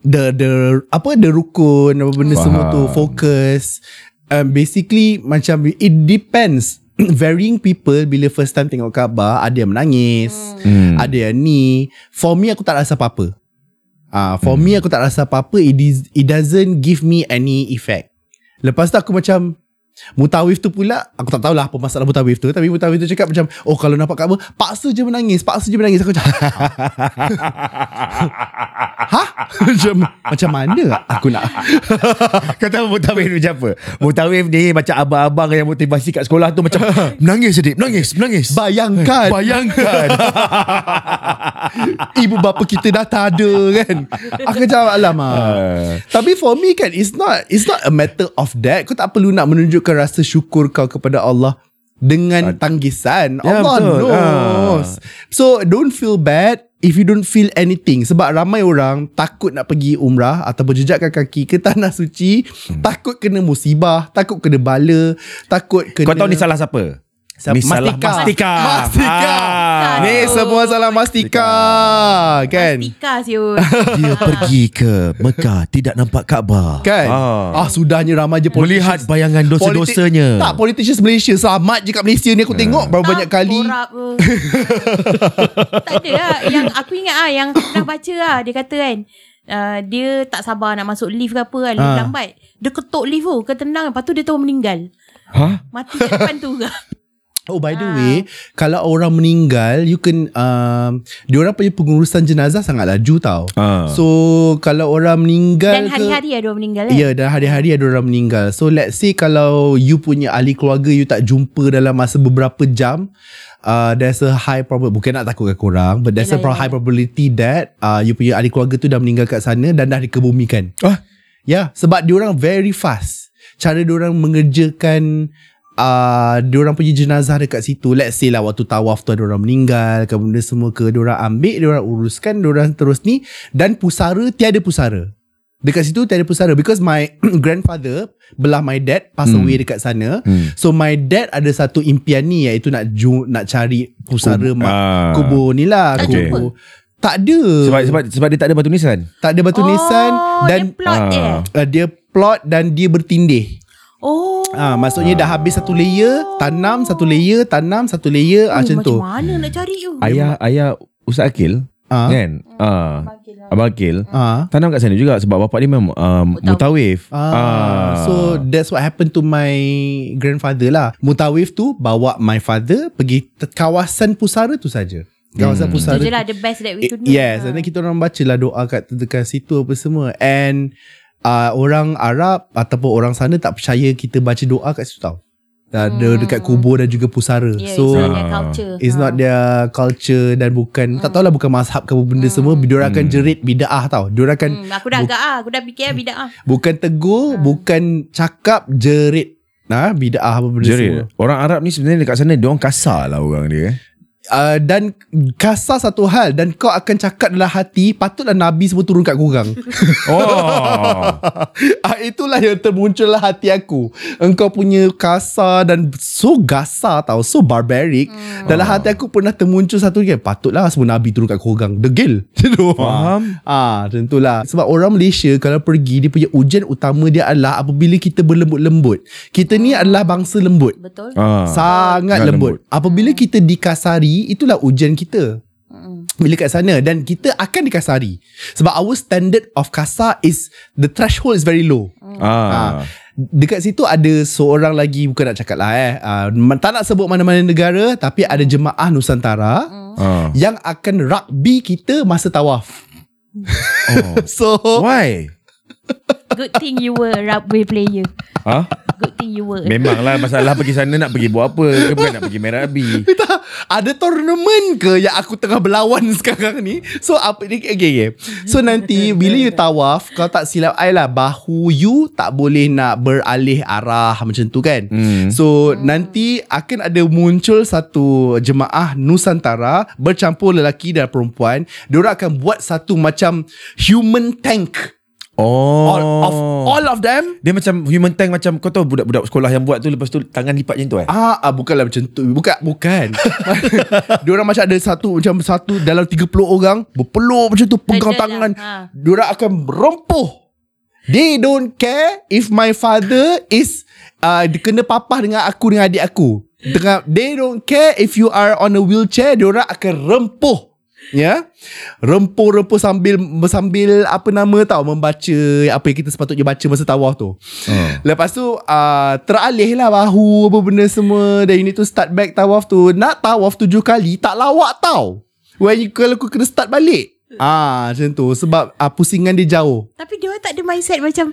The the Apa the rukun Apa benda Faham. semua tu Focus um, Basically Macam It depends Varying people Bila first time tengok Kaabah Ada yang menangis Hmm. Ada yang ni. For me aku tak rasa apa-apa. Uh, For me aku tak rasa apa-apa. It, is, it doesn't give me any effect. Lepas tu aku macam Mutawif tu pula Aku tak tahulah Apa masalah mutawif tu Tapi mutawif tu cakap macam Oh kalau nampak Kaabah Paksa je menangis Paksa je menangis Aku macam Hah? macam, macam mana Aku nak Kau tahu Mutawif ni macam apa? Mutawif ni macam abang-abang yang motivasi kat sekolah tu macam menangis sedip, menangis, menangis. Bayangkan Bayangkan. Ibu bapa kita dah tak ada kan Aku macam alamak Ah. Tapi for me kan It's not It's not a matter of that Kau tak perlu nak menunjukkan Rasa syukur kau kepada Allah Dengan tanggisan Ya, Allah betul. knows So don't feel bad If you don't feel anything Sebab ramai orang Takut nak pergi umrah Ataupun jejakkan kaki Ke tanah suci Hmm. Takut kena musibah Takut kena bala Takut kena Kau tahu ni salah siapa? Siapa? Salah Mastika. Mastika. Mastika. Ah. Ni semua salah Mastika Kan Tika siul. Dia pergi ke Mekah tidak nampak Kaabah. Kan Ah. ah. Sudahnya ramai je Melihat politicians bayangan dosa-dosanya. Tak politicians Malaysia Selamat je kat Malaysia ni Aku tengok Berapa banyak Tak, kali korap ke. tak ada lah. Yang aku ingat ah yang aku pernah baca ah dia kata kan uh, dia tak sabar nak masuk lift ke apa kan, lift Ah. lambat. Dia ketuk lift tu, ketendang lepas tu dia tahu meninggal. Ha? Mati kat depan tu. Oh by the Ah. way Kalau orang meninggal You can um, Diorang punya pengurusan jenazah Sangat laju tau Ah. So Kalau orang meninggal Dan ke- hari-hari ada orang meninggal. Ya dan hari-hari ada orang meninggal So let's say Kalau you punya ahli keluarga You tak jumpa dalam masa beberapa jam uh, There's a high probability Bukan nak takutkan korang But there's Yelah, a pro- yelah. high probability that uh, You punya ahli keluarga tu dah meninggal kat sana Dan dah dikebumikan Ah. Ya sebab diorang very fast Cara diorang mengerjakan Uh, diorang punya jenazah dekat situ Let's say lah Waktu tawaf tu ada orang meninggal ke Benda semua ke Diorang ambil Diorang uruskan Diorang terus ni Dan pusara Tiada pusara Dekat situ tiada pusara Because my grandfather Belah my dad Pass Hmm. away dekat sana Hmm. So my dad ada satu impian ni Iaitu nak ju, nak cari Pusara Kub- mak, ah. kubur ni lah Tak kubur. Tak ada Sebab sebab sebab dia tak ada batu nisan. Tak ada batu oh, nisan Dan dia plot Ah. dia. uh, dia plot dan dia bertindih. Oh. Ah, maksudnya dah habis satu layer, tanam satu layer, tanam satu layer, ah, Oh, macam tu. mana nak cari tu? Ayah ayah Ustaz Akil Ah. kan? Ah. Abang Akil Ah. tanam kat sana juga sebab bapak dia memang um, mutawif. Ah, so that's what happened to my grandfather lah. Mutawif tu bawa my father pergi te- kawasan pusara tu saja. Kawasan Hmm. pusara. Itu je lah the best that we could do. Yes, Ah. and then kita orang baca lah doa kat dekat situ apa semua. And uh, orang Arab ataupun orang sana tak percaya kita baca doa kat situ tau. Ada Hmm. dekat kubur dan juga pusara. Yeah, so it's not their Ah. culture. It's Ha. not their culture dan bukan tak tahulah bukan mazhab ke apa benda Hmm. semua dia akan Hmm. jerit bidaah tau. Dia akan Hmm, aku dah bu- agak ah, aku dah fikir bidak ah. bukan tegur, Hmm. bukan cakap jerit. Nah, bidaah apa benda Jerit. semua. Orang Arab ni sebenarnya dekat sana dia orang kasar lah orang dia. Uh, dan kasar satu hal dan kau akan cakap dalam hati patutlah nabi semua turun kat korang. Oh. ah, itulah yang termuncul lah hati aku. Engkau punya kasar dan so gasar tau, so barbaric. Hmm. Dalam hati aku pernah termuncul satu kan, patutlah semua nabi turun kat korang. Degil. Faham. Ah, tentulah. Sebab orang Malaysia kalau pergi dia punya ujian utama dia adalah apabila kita berlembut-lembut. Kita ni adalah bangsa lembut. Betul. Ah. Sangat Sangat lembut. Apabila kita dikasari, itulah ujian kita. Bila kat sana dan kita akan dikasari. Sebab our standard of kasar is the threshold is very low. Ah. Dekat situ ada seorang lagi bukan nak cakap lah eh. Uh, tak nak sebut mana-mana negara tapi ada jemaah Nusantara Ah. yang akan rugby kita masa tawaf. Oh. So Why? Good thing you were a rugby player. Ha? Good thing you were. Memanglah masalah pergi sana nak pergi buat apa ke bukan nak pergi main rugby. tak, ada tournament ke yang aku tengah berlawan sekarang ni? So apa ni? Okay, okay. So nanti bila you tawaf, kau tak silap I lah bahu you tak boleh nak beralih arah macam tu kan? Hmm. So nanti akan ada muncul satu jemaah Nusantara bercampur lelaki dan perempuan. Diorang akan buat satu macam human tank. Oh. All of all of them Dia macam human tank macam kau tahu budak-budak sekolah yang buat tu lepas tu tangan lipat macam tu eh? Ah, ah bukanlah macam tu. Bukan, bukan. Diorang macam ada satu macam satu dalam 30 orang berpeluk macam tu pegang Ada lah, tangan. ha. Diorang akan rempuh. They don't care if my father is uh, dia kena papah dengan aku dengan adik aku. Dengan they don't care if you are on a wheelchair, diorang akan rempuh. Ya. Rempuh-rempuh sambil sambil apa nama tau membaca apa yang kita sepatutnya baca masa tawaf tu. Oh. Lepas tu uh, teralih lah bahu apa benda semua dan you need to start back tawaf tu. Nak tawaf tujuh kali tak lawak tau. When you, kalau aku kena start balik. Ah macam tu sebab uh, pusingan dia jauh. Tapi dia tak ada mindset macam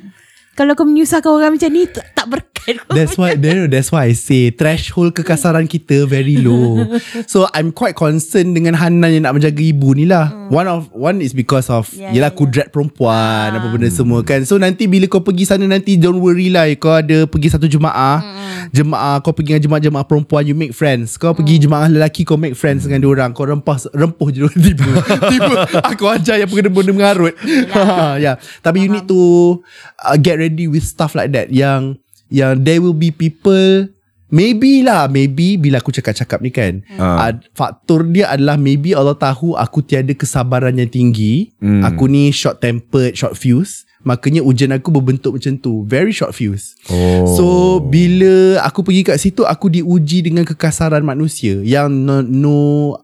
kalau kau menyusahkan orang macam ni tak, tak berkat. That's why that's why I say threshold kekasaran kita very low. So I'm quite concerned dengan Hanan yang nak menjaga ibu ni lah. One of one is because of yeah, yelah ya, ya. kudrat perempuan apa benda semua kan. So nanti bila kau pergi sana nanti don't worry lah kau ada pergi satu jemaah. Jemaah kau pergi dengan jemaah-jemaah perempuan you make friends. Kau pergi jemaah lelaki kau make friends dengan orang. Kau rempah rempuh je tiba. tiba aku ajar yang benda-benda mengarut. ya. yeah. Tapi you need to uh, get ready with stuff like that yang yang there will be people maybe lah maybe bila aku cakap-cakap ni kan Ah. uh. faktor dia adalah maybe Allah tahu aku tiada kesabaran yang tinggi Hmm. aku ni short tempered short fuse makanya ujian aku berbentuk macam tu very short fuse Oh. So bila aku pergi kat situ aku diuji dengan kekasaran manusia yang no, no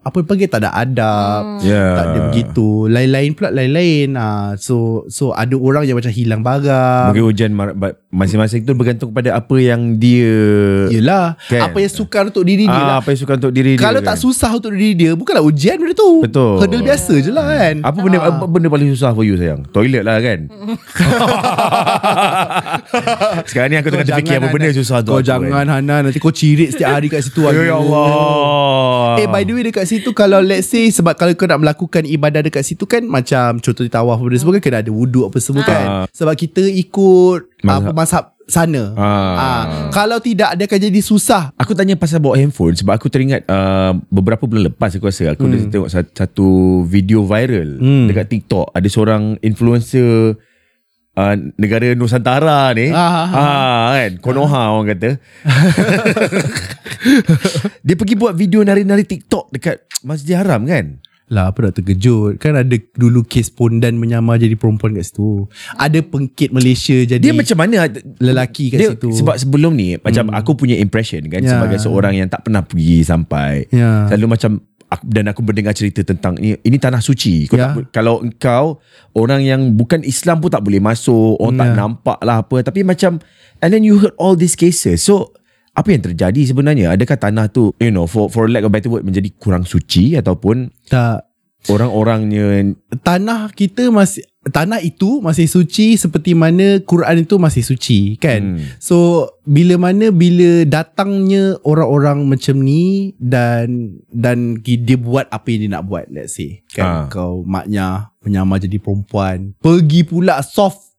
apa panggil tak ada adab. Yeah. Tak ada begitu. Lain-lain pula lain-lain. Ah so so ada orang yang macam hilang barang. Mungkin ba- masing-masing tu bergantung kepada apa yang dia Yelah Kan? Apa yang sukar untuk diri dia ah, lah apa yang suka untuk diri dia. Kalau tak susah untuk diri dia Bukanlah ujian benda tu Betul. Hurdle biasa je lah kan apa benda apa benda paling susah for you sayang? Toilet lah kan. Sekarang ni aku tengah terfikir apa benda susah tu. Kau jangan Hana Nanti kau cirit setiap hari kat situ Ya. Allah. Eh by the way dekat situ Kalau let's say Sebab kalau kau nak melakukan ibadah dekat situ kan Macam contoh di tawaf Benda semua kan Kena ada wuduk apa semua kan Ah. Sebab kita ikut. Apa mazhab sana Ah. Ah. Kalau tidak Dia akan jadi susah Aku tanya pasal bawa handphone sebab aku teringat uh, beberapa bulan lepas aku rasa aku hmm. tengok satu, satu video viral Hmm. dekat TikTok ada seorang influencer uh, negara Nusantara ni. Ah, ah, ah, kan? Konoha orang kata. Dia pergi buat video nari-nari TikTok dekat Masjid Haram kan? Lah apa nak terkejut? Kan ada dulu kes pondan menyamar jadi perempuan kat situ. Ada pengkit Malaysia jadi dia macam mana? lelaki kat dia, situ. sebab sebelum ni macam aku punya impression kan? Ya. sebagai seorang yang tak pernah pergi sampai. Ya. selalu macam aku, dan aku mendengar cerita tentang ini ini tanah suci. Kau Ya. tak, bo- kalau engkau orang yang bukan Islam pun tak boleh masuk orang tak Ya. nampak lah apa. Tapi macam and then you heard all these cases. So apa yang terjadi sebenarnya? Adakah tanah tu you know for for lack of better word menjadi kurang suci ataupun Tak. orang-orangnya tanah kita masih tanah itu masih suci seperti mana Quran itu masih suci kan. Hmm. So bila mana bila datangnya orang-orang macam ni dan dan dia buat apa yang dia nak buat let's say kan Ah. kau maknya menyamar jadi perempuan pergi pula soft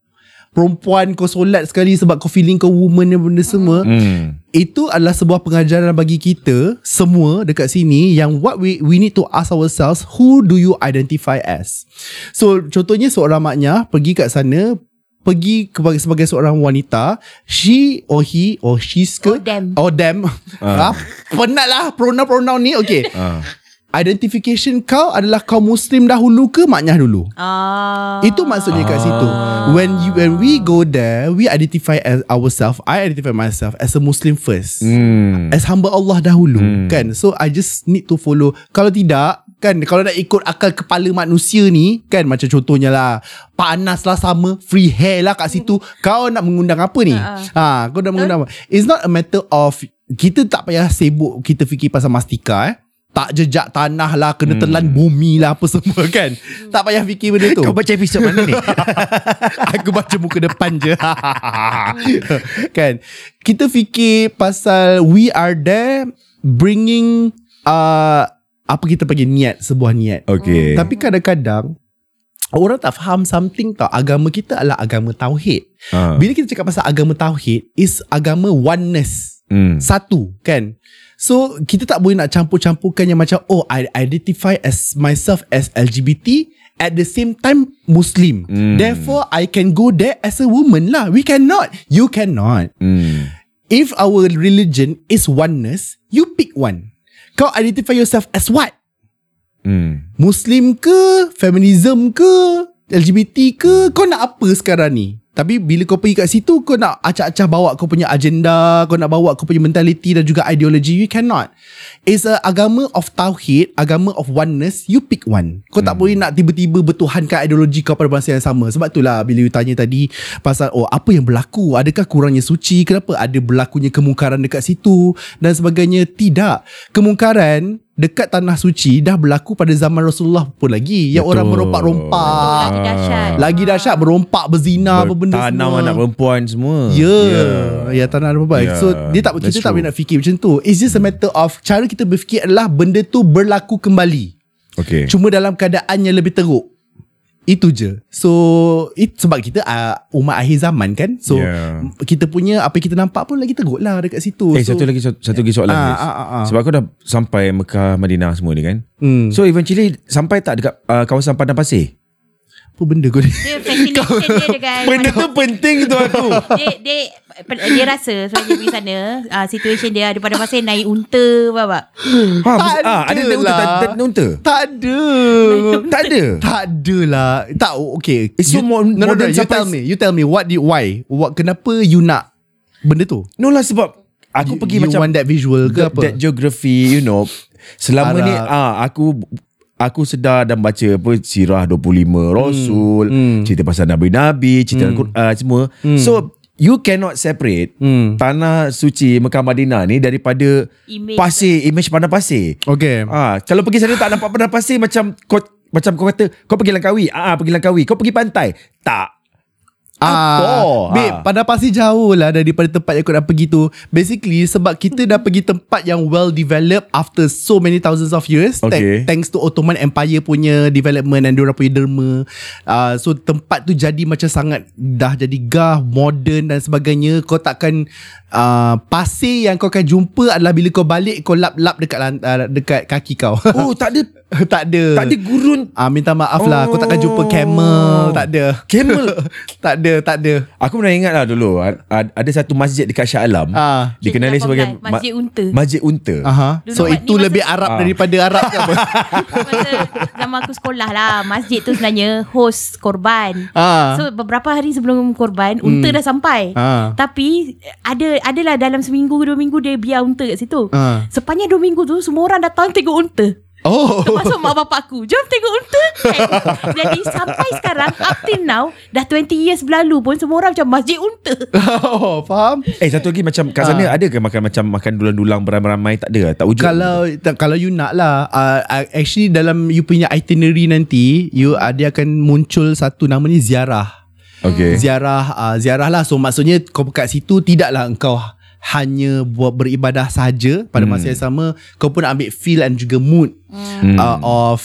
perempuan kau solat sekali sebab kau feeling kau woman dan benda semua. Hmm. Itu adalah sebuah pengajaran bagi kita semua dekat sini yang what we we need to ask ourselves who do you identify as. So contohnya seorang maknya pergi kat sana pergi kepada sebagai seorang wanita she or he or she's ke Or them. or them ah. penat lah pronoun-pronoun ni okay Ah. Identification kau adalah kaum muslim dahulu ke maknyah dulu Ah. itu maksudnya kat situ. When you when we go there, we identify as ourselves. I identify myself as a Muslim first. Hmm. As hamba Allah dahulu Hmm. kan. So I just need to follow. Kalau tidak kan kalau nak ikut akal kepala manusia ni kan macam contohnya lah panas lah sama free hair lah kat situ kau nak mengundang apa ni ha kau nak mengundang apa it's not a matter of kita tak payah sibuk kita fikir pasal mastika eh tak jejak tanah lah kena telan bumi lah apa semua kan? Tak payah fikir benda tu. Kau baca episod mana ni? Aku baca muka depan je. Kan? Kita fikir pasal We are there Bringing uh, Apa kita panggil niat Sebuah niat. Okay. Tapi kadang-kadang Orang tak faham something tau. Agama kita adalah agama Tauhid. Ah. Bila kita cakap pasal agama Tauhid Is agama oneness Hmm. satu kan So kita tak boleh nak campur-campurkan yang macam Oh I identify as myself as LGBT At the same time Muslim Hmm. Therefore I can go there as a woman lah We cannot You cannot Hmm. If our religion is oneness You pick one Kau identify yourself as what? Hmm. Muslim ke Feminism ke LGBT ke Kau nak apa sekarang ni Tapi bila kau pergi kat situ Kau nak acah-acah bawa kau punya agenda Kau nak bawa kau punya mentality Dan juga ideology You cannot. It's a agama of tauhid Agama of oneness You pick one. Kau tak boleh nak tiba-tiba Bertuhankan ideologi kau pada masa yang sama. Sebab itulah Bila you tanya tadi Pasal oh apa yang berlaku? Adakah kurangnya suci? Kenapa ada berlakunya kemungkaran dekat situ? Dan sebagainya. Tidak. Kemungkaran dekat tanah suci dah berlaku pada zaman Rasulullah pun lagi yang Betul. orang merompak-rompak Lagi dahsyat. lagi dahsyat berompak berzina apa benda semua anak perempuan semua. Ya, yeah. ya tanah ada perempuan. Yeah, So dia tak kita tak boleh nak fikir macam tu. It's just a matter of cara kita berfikir adalah benda tu berlaku kembali. Okay. Cuma dalam keadaan yang lebih teruk. Itu je. So it, sebab kita uh, umat akhir zaman kan. So Yeah. kita punya apa kita nampak pun lagi teruk lah dekat situ. Eh so, satu lagi satu, satu lagi soalan Fiz. ah, ah, ah. Sebab kau dah sampai Mekah Madinah semua ni kan. Hmm. So eventually sampai tak dekat uh, kawasan padang pasir? Apa benda kau ni? Dia fascination dia dengan Benda tu penting tu aku. dia, dia dia rasa sebab dia pergi sana uh, situation dia ada pada masa naik unta tak ha, Tak ah, ada ada naik unta, tak, tak naik unta. Tak ada. Tak ada. Tak ada lah. Tak okay. It's so you, mo- no, no, no, modern you tell me. You tell me what did why? What kenapa you nak benda tu? No lah sebab aku you, pergi you macam want that visual ke that, apa? that geography you know selama Arab. ni ah aku aku sedar dan baca apa sirah 25 rasul hmm. cerita pasal nabi-nabi cerita hmm. Al-Quran semua so you cannot separate Hmm. tanah suci Mekah Madinah ni daripada Image pasir image padang pasir. Okay. ah kalau pergi sana tak nampak padang pasir macam kau macam kau kata kau pergi Langkawi. Ah pergi Langkawi. Kau pergi pantai. Tak apa? Ah, babe, Ah. pada pasti jauh lah daripada tempat yang kau dah pergi tu. Basically, sebab kita dah pergi tempat yang well developed after so many thousands of years. Okay. Thanks to Ottoman Empire punya development dan diorang punya derma. Uh, so, tempat tu jadi macam sangat dah jadi gah, modern dan sebagainya. Kau takkan uh, pasir yang kau akan jumpa adalah bila kau balik kau lap-lap dekat uh, dekat kaki kau. oh tak ada tak ada. tak ada gurun Ah minta maaf lah Kau takkan jumpa Oh. camel Tak ada Camel? Tak ada Tak ada Aku pernah ingat lah dulu ad- ad- Ada satu masjid dekat Shah Alam Ah. Dikenali sebagai Lapangan, Masjid Unta. Masjid Unta Aha. Dulu So itu masa- lebih Arab Ah. daripada Arab ke apa zaman aku sekolah lah Masjid tu sebenarnya Host korban Ah. So beberapa hari sebelum korban Unta dah sampai Ah. Tapi Ada Adalah dalam seminggu Dua minggu Dia biar unta kat situ Ah. Sepanjang dua minggu tu Semua orang datang tengok unta Oh. Termasuk mak bapak aku. Jom tengok unta? Jadi sampai sekarang Up till now Dah 20 years berlalu pun Semua orang macam Masjid unta. Oh Faham? Eh satu lagi macam Kat sana ada ke makan macam Makan dulang-dulang beramai-ramai? Tak ada Tak wujud? Kalau ta- kalau you nak lah uh, actually dalam you punya itinerary nanti you uh, dia akan muncul satu nama ni ziarah. Okay ziarah uh, ziarah lah. So maksudnya kau kat situ tidaklah engkau hanya buat beribadah saja pada masa yang sama kau pun nak ambil feel and juga mood Hmm. uh, of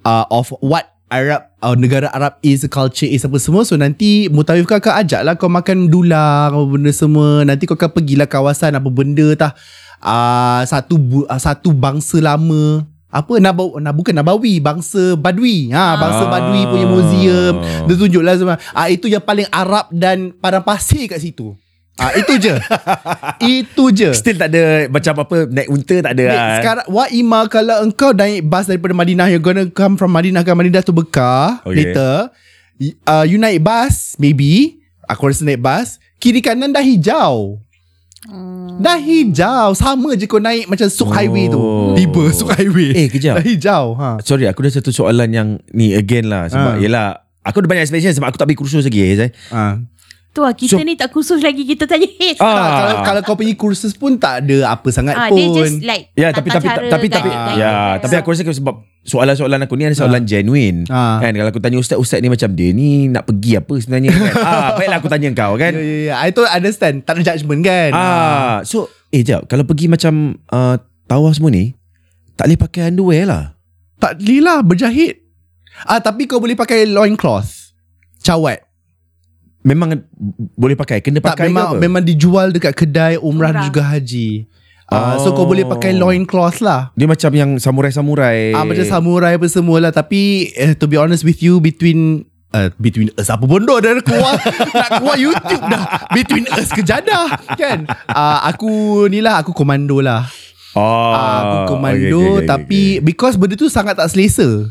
uh, of what Arab uh, negara Arab is culture is apa semua. So nanti Mutawif kau akan ajak lah kau makan dulang apa benda semua. Nanti kau akan pergilah kawasan apa benda tah. Uh, satu bu- uh, satu bangsa lama. Apa? Nabaw, nah, bukan Nabawi bangsa Badui. Ha bangsa Ah. Badui punya museum. Dia tunjuklah semua. Ah itu yang paling Arab dan padang pasir kat situ ah itu je itu je Still tak ada macam apa naik unta tak ada. Baik, ah. sekarang Wa Ima kalau engkau naik bas daripada Madinah you're gonna come from Madinah ke Madinah to Bekah Okay. okay. later uh, you naik bas maybe aku rasa naik bas kiri kanan dah hijau Hmm. dah hijau sama je kau naik macam Suk Highway tu Oh. tiba Suk Highway Eh, kejap. dah hijau ha Sorry aku ada satu soalan yang ni again lah sebab Ah. yelah aku ada banyak expectation sebab aku tak pergi kursus lagi eh. ha Tu lah kita So- ni tak kursus lagi Kita tanya Ah. tak, kalau kalau kau pergi kursus pun tak ada apa sangat Ah, pun dia just like Ya tapi tapi cara, tapi tapi guide ya tapi aku rasa sebab soalan-soalan aku ni ada soalan genuine Ah. kan kalau aku tanya ustaz ustaz ni macam dia ni nak pergi apa sebenarnya kan ah baiklah aku tanya kau kan Ya, ya, ya. I don't understand. Tak ada judgement kan? ah so eh jap kalau pergi macam uh, tawaf semua ni tak boleh pakai underwear lah Tak boleh lah berjahit. Ah tapi kau boleh pakai loincloth. Cawat. Memang boleh pakai kena Tak pakai memang ke apa memang dijual dekat kedai umrah, Umrah. dan juga haji. Ah Oh. so kau boleh pakai loincloth lah. dia macam yang samurai-samurai Ah macam samurai apa semua lah tapi eh, to be honest with you between Uh, between us apa bodoh dah keluar nak keluar YouTube dah between us ke jadah kan uh, aku ni lah aku komando lah oh Ah, aku komando okay, okay, okay, tapi okay. because benda tu sangat tak selesa.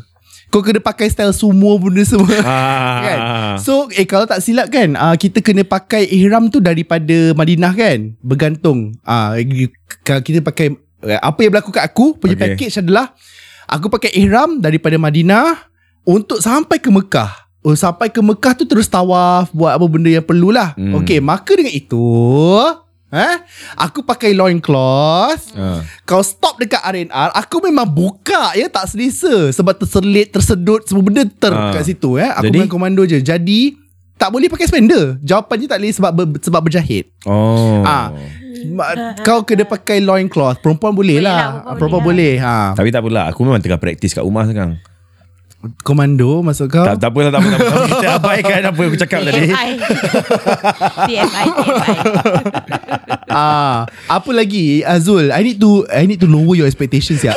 Kau kena pakai style sumo benda semua. ah kan? So eh kalau tak silap kan uh, kita kena pakai ihram tu daripada Madinah kan bergantung ah uh, kalau kita pakai eh, apa yang berlaku kat aku punya Okay. okay. package adalah aku pakai ihram daripada Madinah untuk sampai ke Mekah Oh, sampai ke Mekah tu terus tawaf buat apa benda yang perlulah. Hmm. Okey, maka dengan itu, eh, aku pakai loincloth. Ah. Kau stop dekat RNR Aku memang buka ya Tak selesa Sebab terselit Tersedut Semua benda ter Ah. kat situ eh. Aku Jadi? main komando je Jadi Tak boleh pakai spender Jawapannya tak boleh Sebab ber, sebab berjahit oh Ah. Ma- Kau kena pakai loincloth Perempuan boleh, Boleh lah, lah perempuan boleh boleh, ha. Tapi tak apalah Aku memang tengah praktis kat rumah sekarang Komando Maksud kau tak, tak apalah tak apalah, tak apalah. Kita abaikan apa yang aku cakap tadi TFI TFI ah, Apa lagi? Azul I need to I need to lower your expectations ya.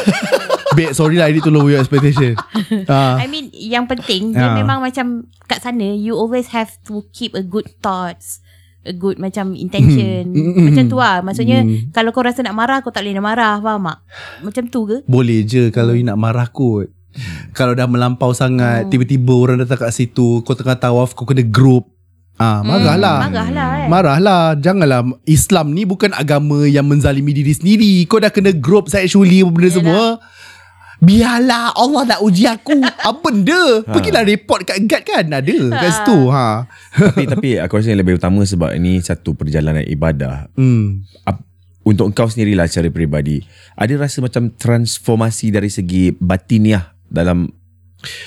Babe sorry lah I need to lower your expectation. Ah. I mean yang penting dia Ah. memang macam kat sana you always have to keep a good thoughts a good macam intention. Hmm. macam tu lah. Maksudnya Hmm. kalau kau rasa nak marah kau tak boleh nak marah. Faham tak? Macam tu ke? Boleh je Kalau you nak marah kot. Kalau dah melampau sangat Hmm. Tiba-tiba orang datang kat situ Kau tengah tawaf Kau kena group Ah, marahlah. Hmm, marahlah kan Marahlah Janganlah Islam ni bukan agama Yang menzalimi diri sendiri Kau dah kena group sexually Apa benda Yalah. semua Biarlah Allah nak uji aku Apa benda Pergilah report kat guard kan Ada kat situ ha. tapi tapi aku rasa yang lebih utama sebab ini satu perjalanan ibadah. hmm. Ap- Untuk kau sendirilah secara peribadi, ada rasa macam transformasi dari segi batiniah dalam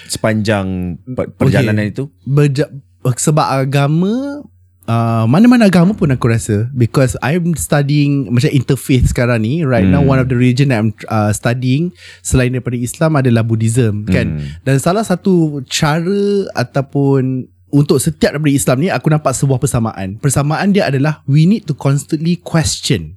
sepanjang per- perjalanan itu? Berja- Sebab agama uh, Mana-mana agama pun aku rasa. Because I'm studying Macam interfaith sekarang ni Right Hmm. now One of the religion that I'm uh, studying Selain daripada Islam Adalah Buddhism Kan? Hmm. Dan salah satu cara Ataupun Untuk setiap daripada Islam ni Aku nampak sebuah persamaan. Persamaan dia adalah We need to constantly question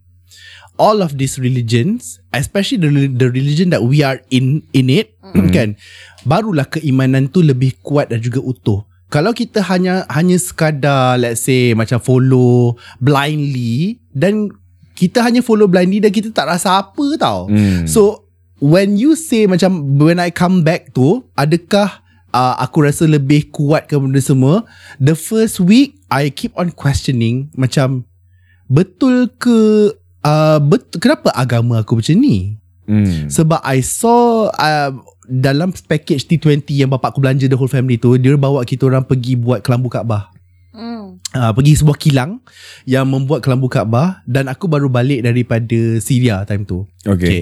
all of these religions especially the, the religion that we are in in it kan? Barulah keimanan tu lebih kuat dan juga utuh kalau kita hanya hanya sekadar let's say macam follow blindly dan kita hanya follow blindly dan kita tak rasa apa tau Hmm. So when you say macam when I come back tu adakah uh, aku rasa lebih kuat ke benda semua the first week I keep on questioning macam betul ke uh, betul kenapa agama aku macam ni Hmm. sebab I saw uh, dalam package T20 yang bapak aku belanja the whole family tu dia bawa kita orang pergi buat kelambu Kaabah hmm. uh, pergi sebuah kilang yang membuat kelambu Kaabah dan aku baru balik daripada Syria time tu Okay. Okay.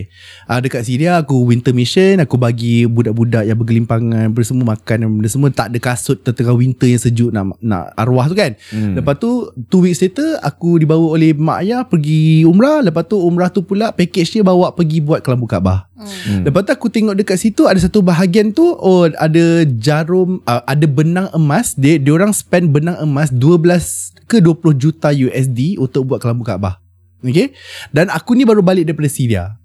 Uh, dekat Syria aku winter mission, aku bagi budak-budak yang bergelimpangan bersemua makan dan benda semua tak ada kasut tengah winter yang sejuk nak nak arwah tu kan. Hmm. Lepas tu two weeks later aku dibawa oleh mak ayah pergi umrah, lepas tu umrah tu pula package dia bawa pergi buat kelambu Kaabah. Hmm. Lepas tu aku tengok dekat situ ada satu bahagian tu oh ada jarum uh, ada benang emas dia dia orang spend benang emas 12 ke 20 juta USD untuk buat kelambu Kaabah. Okay Dan aku ni baru balik daripada Syria.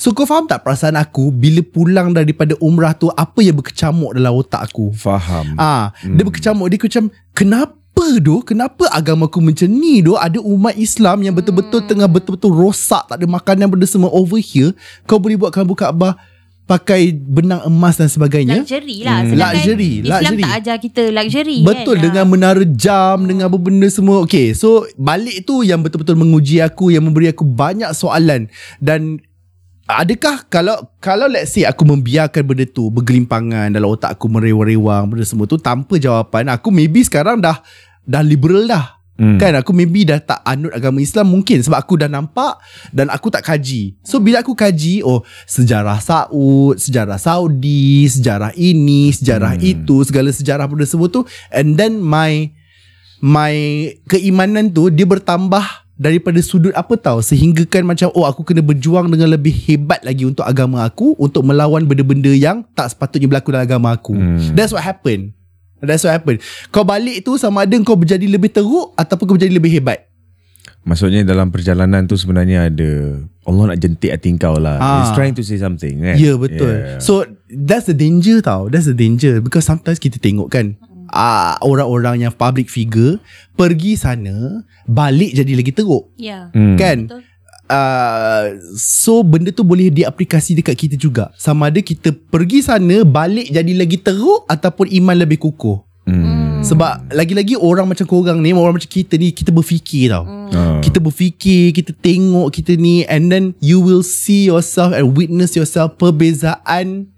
So kau faham tak perasaan aku bila pulang daripada umrah tu apa yang berkecamuk dalam otak aku? Faham. Ah, hmm. dia berkecamuk dia macam kenapa doh? Kenapa agama aku macam ni doh? Ada umat Islam yang betul-betul hmm. tengah betul-betul rosak, tak ada makanan benda semua over here, kau boleh buat kelambu Kaabah pakai benang emas dan sebagainya. Luxury lah. Hmm. Sedangkan Luxury, Islam luxury. tak ajar kita luxury Betul kan. dengan menara jam Dengan apa benda semua Okay so Balik tu yang betul-betul menguji aku Yang memberi aku banyak soalan Dan Adakah kalau kalau let's say aku membiarkan benda tu bergelimpangan dalam otak aku merewang-rewang benda semua tu tanpa jawapan aku maybe sekarang dah dah liberal dah Hmm. Kan aku maybe dah tak anut agama Islam mungkin sebab aku dah nampak dan aku tak kaji. So bila aku kaji oh sejarah Saud, sejarah Saudi, sejarah ini, sejarah Hmm. itu, segala sejarah benda semua tu and then my my keimanan tu dia bertambah daripada sudut apa tahu sehingga kan macam oh aku kena berjuang dengan lebih hebat lagi untuk agama aku untuk melawan benda-benda yang tak sepatutnya berlaku dalam agama aku. Hmm. That's what happened. That's what happened. Kau balik tu sama ada kau menjadi lebih teruk ataupun kau menjadi lebih hebat. Maksudnya dalam perjalanan tu sebenarnya ada Allah nak jentik hati kau lah. Ah. He's trying to say something kan. Ya yeah, betul. Yeah. So that's the danger tau. That's the danger because sometimes kita tengok kan uh, orang-orang yang public figure pergi sana balik jadi lagi teruk. Ya. Hmm. Kan? Betul. Uh, so benda tu boleh diaplikasi dekat kita juga. Sama ada kita pergi sana balik jadi lagi teruk ataupun iman lebih kukuh. Hmm. Sebab lagi-lagi orang macam korang ni, orang macam kita ni kita berfikir tau. Ah. Kita berfikir, kita tengok kita ni and then you will see yourself and witness yourself perbezaan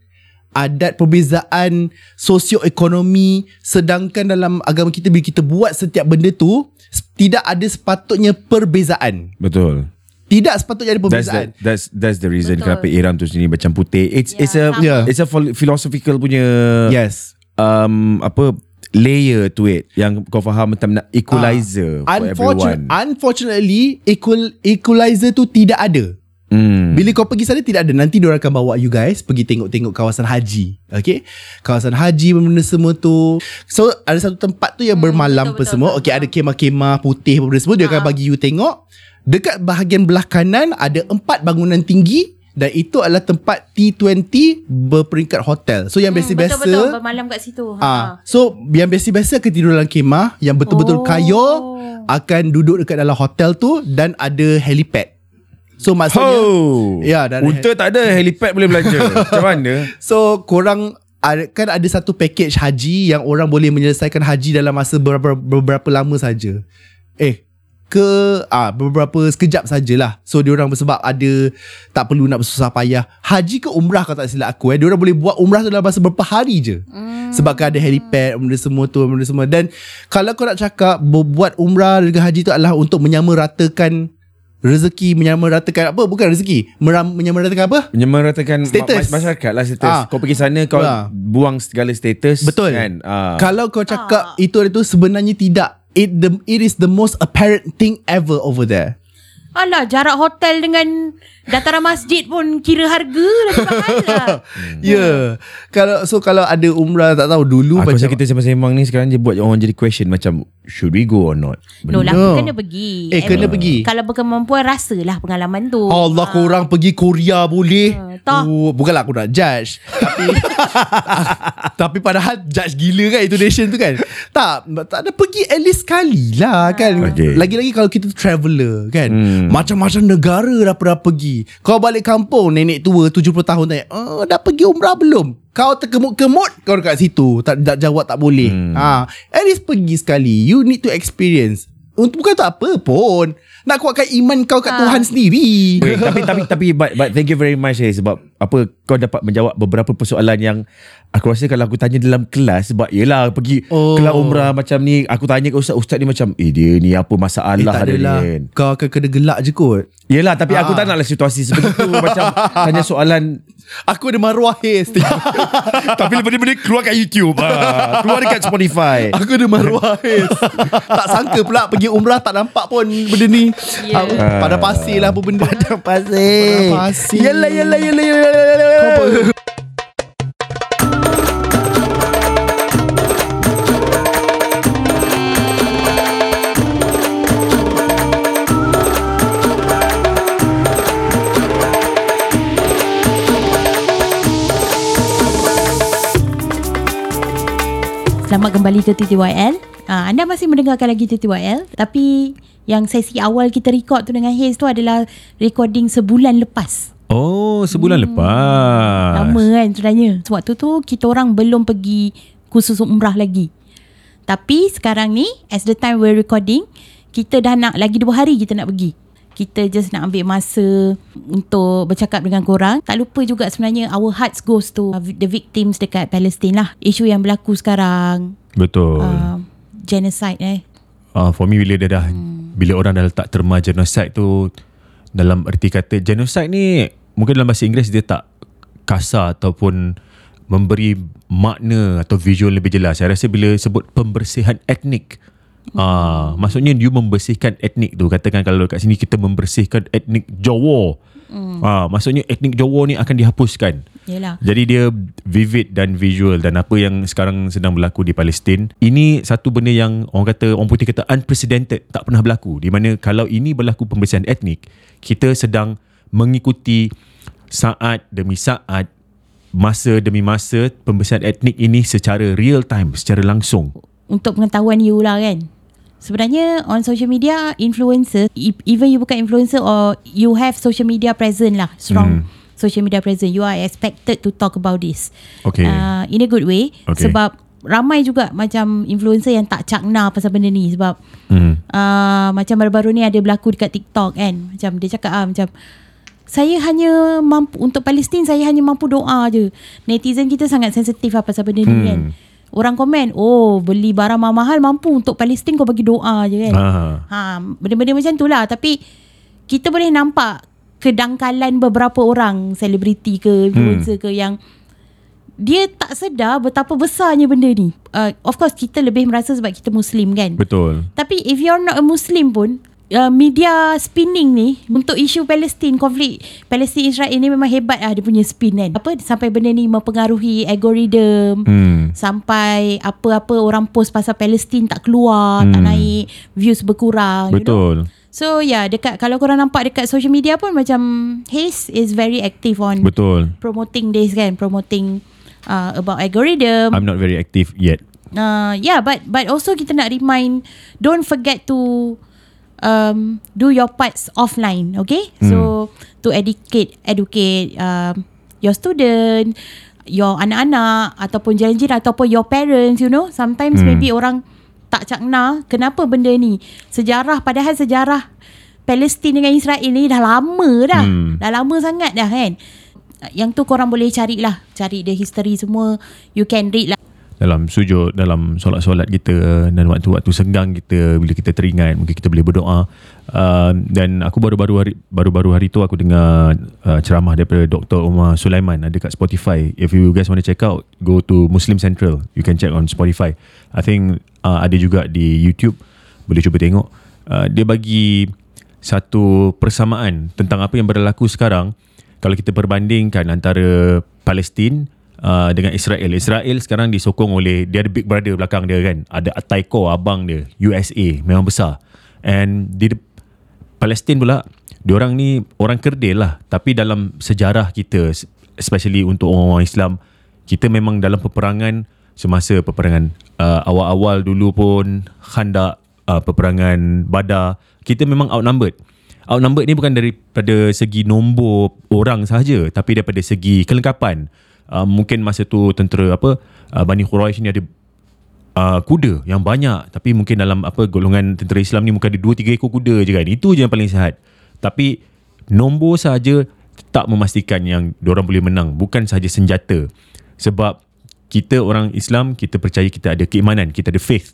adat perbezaan sosioekonomi sedangkan dalam agama kita bila kita buat setiap benda tu tidak ada sepatutnya perbezaan. Betul. Tidak sepatutnya ada That's perbezaan. the, that's that's the reason Betul. kenapa Iram tu sini macam putih. It's Yeah, it's a. Yeah. it's a phil- philosophical punya yes. um apa layer to it yang kau faham macam nak equalizer for Unfortunate, everyone. unfortunately equal equalizer tu tidak ada. Hmm. Bila kau pergi sana tidak ada. Nanti diorang akan bawa you guys Pergi tengok-tengok kawasan haji. Okay? Kawasan haji benda semua tu. So ada satu tempat tu yang bermalam betul, apa betul, semua. betul, Okay ada kemah-kemah putih benda semua. Dia akan Ah. bagi you tengok. Dekat bahagian belah kanan Ada empat bangunan tinggi. Dan itu adalah tempat T20 Berperingkat hotel. So yang Hmm, biasa-biasa Betul-betul bermalam kat situ. Ha. Ah, so yang biasa-biasa akan tidur dalam kemah. Yang betul-betul Oh. kaya akan duduk dekat dalam hotel tu. Dan ada helipad. So maksudnya Oh. Ya, dan- Unta tak ada helipad boleh belanja. Macam mana? So korang ada- kan ada satu package haji yang orang boleh menyelesaikan haji dalam masa beberapa, beberapa lama saja. Eh ke ah beberapa sekejap sajalah. So dia orang sebab ada tak perlu nak bersusah payah. Haji ke umrah kalau tak silap aku eh. Dia orang boleh buat umrah tu dalam masa beberapa hari je. Hmm. Sebab kan ada helipad benda semua tu benda semua dan kalau kau nak cakap buat umrah dengan haji tu adalah untuk menyamaratakan rezeki menyamaratakan apa bukan rezeki meram, menyamaratakan apa Menyamaratakan Status. ma- masyarakat lah status. Ah. Kau pergi sana kau Ah. buang segala status Betul. kan. Ah. Kalau kau cakap itu itu sebenarnya tidak. It the it is the most apparent thing ever over there. Alah, jarak hotel dengan dataran masjid pun kira harga lah. Ya. Yeah. Kalau so kalau ada umrah tak tahu dulu Aku macam rasa kita sembang-sembang ni sekarang je buat orang jadi question macam should we go or not? No lah, No. kena pergi. Eh, I kena mean, pergi. Kalau berkemampuan, rasalah pengalaman tu. Allah korang pergi Korea boleh. Ah, tak. Oh, bukanlah aku nak judge. tapi tapi padahal judge gila kan Indonesia tu kan. Tak, tak ada pergi at least sekali lah kan. Okay. Lagi-lagi kalau kita traveller kan. Hmm. Macam-macam negara dah pernah pergi. Kau balik kampung nenek tua 70 tahun tanya, oh, dah pergi umrah belum? Kau terkemut-kemut kau dekat situ. Tak, tak jawab tak boleh. Hmm. Ha, at least pergi sekali. You need to experience. Untuk bukan tak apa pun. Nak kuatkan iman kau kat Ha. Tuhan sendiri. Wait, tapi tapi tapi but, but thank you very much eh sebab apa kau dapat menjawab beberapa persoalan yang aku rasa kalau aku tanya dalam kelas sebab yelah pergi Oh. kelas umrah macam ni aku tanya ke ustaz ustaz ni macam eh dia ni apa Eh, masalah tak dia ni kan. Kau akan kena gelak je kot. Yelah tapi aku Ah. tak naklah situasi sebegitu macam tanya soalan Aku ada maruah haze. tapi lepas ni benda keluar kat YouTube ah. keluar dekat Spotify. Aku ada maruah haze. tak sangka pula pergi umrah tak nampak pun benda ni. Ya. Ah, Pada pasir lah apa benda. Pada pasir. Pada pasir. Yelah yelah yelah yelah Selamat kembali ke TTYL. Uh, anda masih mendengarkan lagi TTYL tapi yang sesi awal kita record tu dengan Haze tu adalah recording sebulan lepas. Oh, sebulan hmm. lepas. Lama kan sebenarnya. Waktu tu kita orang belum pergi khusus umrah lagi. Tapi sekarang ni as the time we're recording kita dah nak lagi dua hari kita nak pergi. Kita just nak ambil masa untuk bercakap dengan korang. Tak lupa juga sebenarnya our hearts goes to the victims dekat Palestine lah. Isu yang berlaku sekarang. Betul. Uh, genocide eh. Uh, for me bila dia dah hmm. bila orang dah letak terma genocide tu dalam erti kata genocide ni mungkin dalam bahasa Inggeris dia tak kasar ataupun memberi makna atau visual lebih jelas. Saya rasa bila sebut pembersihan etnik Ah, uh, maksudnya you membersihkan etnik tu. Katakan kalau kat sini kita membersihkan etnik Jawa. Hmm. Ah, uh, maksudnya etnik Jawa ni akan dihapuskan. Yalah. Jadi dia vivid dan visual dan apa yang sekarang sedang berlaku di Palestin. Ini satu benda yang orang kata orang putih kata unprecedented, tak pernah berlaku. Di mana kalau ini berlaku pembersihan etnik, kita sedang mengikuti saat demi saat masa demi masa pembersihan etnik ini secara real time, secara langsung. Untuk pengetahuan you lah kan Sebenarnya on social media influencer even you bukan influencer or you have social media present lah strong hmm. Social media present you are expected to talk about this okay. uh, in a good way okay. sebab ramai juga macam influencer yang tak cakna pasal benda ni sebab Hmm. uh, macam baru-baru ni ada berlaku dekat TikTok kan macam dia cakap ah macam saya hanya mampu untuk Palestin saya hanya mampu doa je netizen kita sangat sensitif lah pasal benda ni Hmm. kan Orang komen Oh beli barang mahal-mahal Mampu untuk Palestin Kau bagi doa je kan Ah. ha, Benda-benda macam tu lah Tapi Kita boleh nampak Kedangkalan beberapa orang Selebriti ke Influencer hmm. ke Yang Dia tak sedar Betapa besarnya benda ni uh, Of course kita lebih merasa Sebab kita Muslim kan Betul. Tapi if you're not a Muslim pun uh, media spinning ni untuk isu Palestin konflik Palestin Israel ni memang hebat lah dia punya spin kan apa sampai benda ni mempengaruhi algoritma Hmm. sampai apa-apa orang post pasal Palestin tak keluar hmm. tak naik views berkurang you know? So yeah dekat kalau korang nampak dekat social media pun macam Haze is very active on Betul. promoting this kan promoting uh, about algorithm I'm not very active yet. Uh, yeah, but but also kita nak remind, don't forget to um, do your parts offline, okay? Hmm. So to educate, educate um, your student, your anak-anak ataupun jiran-jiran ataupun your parents, you know, sometimes Hmm. maybe orang tak cakna kenapa benda ni sejarah padahal sejarah Palestin dengan Israel ni dah lama dah. Hmm. Dah lama sangat dah kan. Yang tu korang boleh carilah, cari the history semua. You can read lah. Dalam sujud dalam solat-solat kita dan waktu-waktu senggang kita bila kita teringat mungkin kita boleh berdoa. Uh, dan aku baru-baru hari baru-baru hari tu aku dengar uh, ceramah daripada Dr. Umar Sulaiman. Ada kat Spotify. If you guys want to check out go to Muslim Central. You can check on Spotify. I think uh, ada juga di YouTube. Boleh cuba tengok. Uh, dia bagi satu persamaan tentang apa yang berlaku sekarang. Kalau kita perbandingkan antara Palestin uh, dengan Israel. Israel sekarang disokong oleh dia ada big brother belakang dia kan. Ada Taiko abang dia, USA memang besar. And di Palestin pula diorang ni orang kerdil lah tapi dalam sejarah kita especially untuk orang-orang Islam kita memang dalam peperangan semasa peperangan uh, awal-awal dulu pun Khandak uh, peperangan Badar kita memang outnumbered outnumbered ni bukan daripada segi nombor orang sahaja tapi daripada segi kelengkapan uh, mungkin masa tu tentera apa uh, Bani Quraisy ni ada uh, kuda yang banyak. Tapi mungkin dalam apa golongan tentera Islam ni mungkin ada 2 3 ekor kuda je kan. Itu je yang paling sihat. Tapi nombor sahaja tak memastikan yang diorang boleh menang. Bukan sahaja senjata. Sebab kita orang Islam kita percaya kita ada keimanan kita ada faith.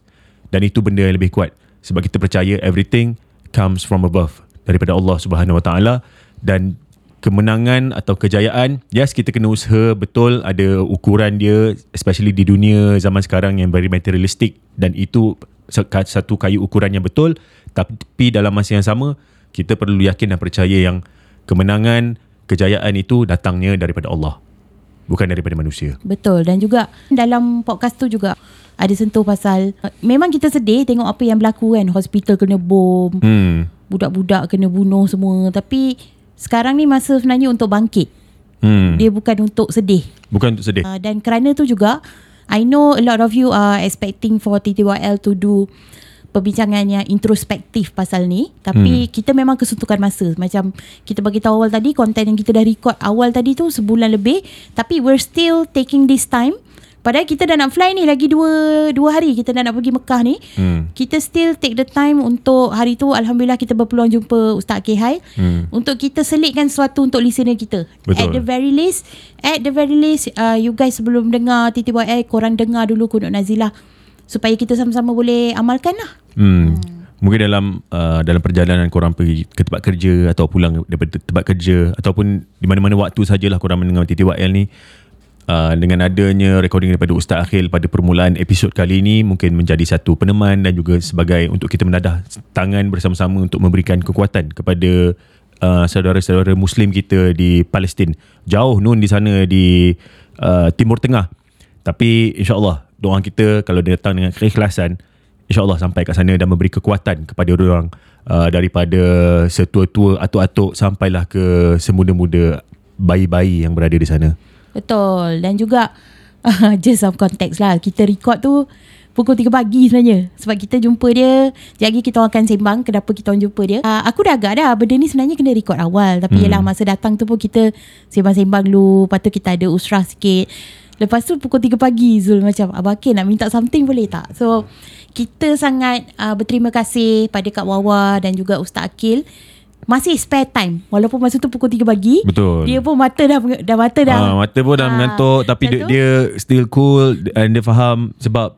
Dan itu benda yang lebih kuat. Sebab kita percaya everything comes from above daripada Allah Subhanahu Wa Taala. Dan kemenangan atau kejayaan yes kita kena usaha betul ada ukuran dia especially di dunia zaman sekarang yang very materialistic dan itu satu kayu ukuran yang betul tapi dalam masa yang sama kita perlu yakin dan percaya yang kemenangan kejayaan itu datangnya daripada Allah. Bukan daripada manusia. Betul dan juga dalam podcast tu juga ada sentuh pasal memang kita sedih tengok apa yang berlaku kan hospital kena bom Hmm. budak-budak kena bunuh semua tapi sekarang ni masa sebenarnya untuk bangkit Hmm. dia bukan untuk sedih Bukan untuk sedih. uh, dan kerana tu juga I know a lot of you are expecting for TTYL to do perbincangan yang introspektif pasal ni tapi hmm. kita memang kesuntukan masa macam kita bagi tahu awal tadi konten yang kita dah record awal tadi tu sebulan lebih tapi we're still taking this time padahal kita dah nak fly ni lagi dua dua hari kita dah nak pergi Mekah ni Hmm. kita still take the time untuk hari tu alhamdulillah kita berpeluang jumpa Ustaz Kehai Hmm. untuk kita selitkan sesuatu untuk listener kita Betul. at the very least at the very least uh, you guys sebelum dengar TTYL korang dengar dulu kunut nazilah supaya kita sama-sama boleh amalkan lah Hmm. Mungkin dalam uh, dalam perjalanan korang pergi ke tempat kerja atau pulang daripada tempat kerja ataupun di mana-mana waktu sajalah korang mendengar TTYL ni uh, dengan adanya recording daripada Ustaz Akhil pada permulaan episod kali ini mungkin menjadi satu peneman dan juga sebagai untuk kita menadah tangan bersama-sama untuk memberikan kekuatan kepada uh, saudara-saudara muslim kita di Palestin. Jauh nun di sana di uh, Timur Tengah. Tapi insyaAllah doa kita kalau dia datang dengan keikhlasan InsyaAllah sampai kat sana dan memberi kekuatan kepada orang uh, daripada setua-tua atuk-atuk sampailah ke semuda-muda bayi-bayi yang berada di sana. Betul. Dan juga just some context lah. Kita record tu pukul 3 pagi sebenarnya. Sebab kita jumpa dia sekejap lagi kita akan sembang kenapa kita orang jumpa dia. Uh, aku dah agak dah benda ni sebenarnya kena record awal. Tapi hmm. yelah masa datang tu pun kita sembang-sembang dulu. Lepas tu kita ada usrah sikit. Lepas tu pukul 3 pagi Zul macam Abang Akil nak minta something boleh tak? So kita sangat uh, berterima kasih pada Kak Wawa dan juga Ustaz Akil masih spare time walaupun masa tu pukul 3 pagi Betul. dia pun mata dah dah mata dah Ah, mata pun dah Ah, mengantuk tapi dia, tu, dia still cool and dia faham sebab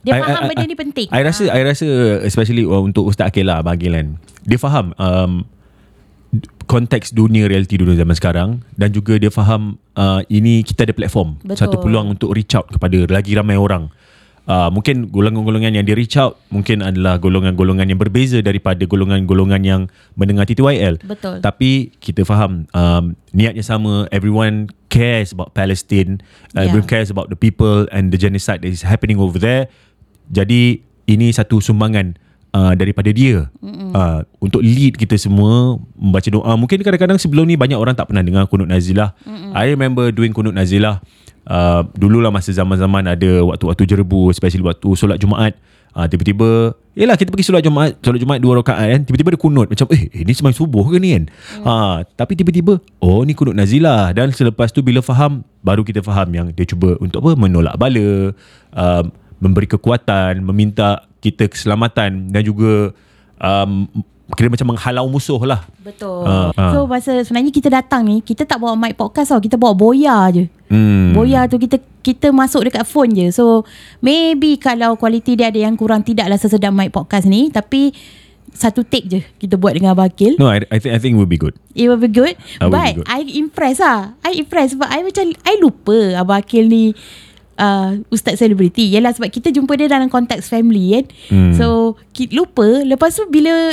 dia I- faham I- benda I- ni penting. I rasa I rasa especially uh, untuk Ustaz Akil lah Abang Akil kan. Dia faham um, konteks dunia realiti dunia zaman sekarang dan juga dia faham uh, ini kita ada platform Betul. satu peluang untuk reach out kepada lagi ramai orang. Uh, mungkin golongan-golongan yang dia reach out mungkin adalah golongan-golongan yang berbeza daripada golongan-golongan yang mendengar TTYL. Betul. Tapi kita faham um, niatnya sama. Everyone cares about Palestine. Uh, Yeah. Everyone cares about the people and the genocide that is happening over there. Jadi ini satu sumbangan uh, daripada dia uh, untuk lead kita semua membaca doa. Mungkin kadang-kadang sebelum ni banyak orang tak pernah dengar kunut nazilah. Mm-mm. I remember doing kunut nazilah. Uh, dululah masa zaman-zaman ada waktu-waktu jerebu especially waktu solat Jumaat uh, tiba-tiba Yelah kita pergi solat Jumaat Solat Jumaat dua rakaat kan Tiba-tiba ada kunut Macam eh, eh ni sembahyang subuh ke ni kan hmm. uh, Tapi tiba-tiba Oh ni kunut nazilah Dan selepas tu bila faham Baru kita faham yang Dia cuba untuk apa Menolak bala uh, Memberi kekuatan Meminta kita keselamatan Dan juga um, Kira macam menghalau musuh lah Betul. Ah. So masa sebenarnya kita datang ni, kita tak bawa mic podcast tau. Kita bawa boya je. Hmm. Boya tu kita kita masuk dekat phone je. So maybe kalau kualiti dia ada yang kurang tidaklah sesedap mic podcast ni, tapi satu take je kita buat dengan Abang Akil. No I, I think I think it will be good It will be good. I will But be good. I impressed lah. I impressed sebab I macam I lupa Abang Akil ni uh, ustaz selebriti. Yalah sebab kita jumpa dia dalam konteks family kan. Hmm. So lupa. Lepas tu bila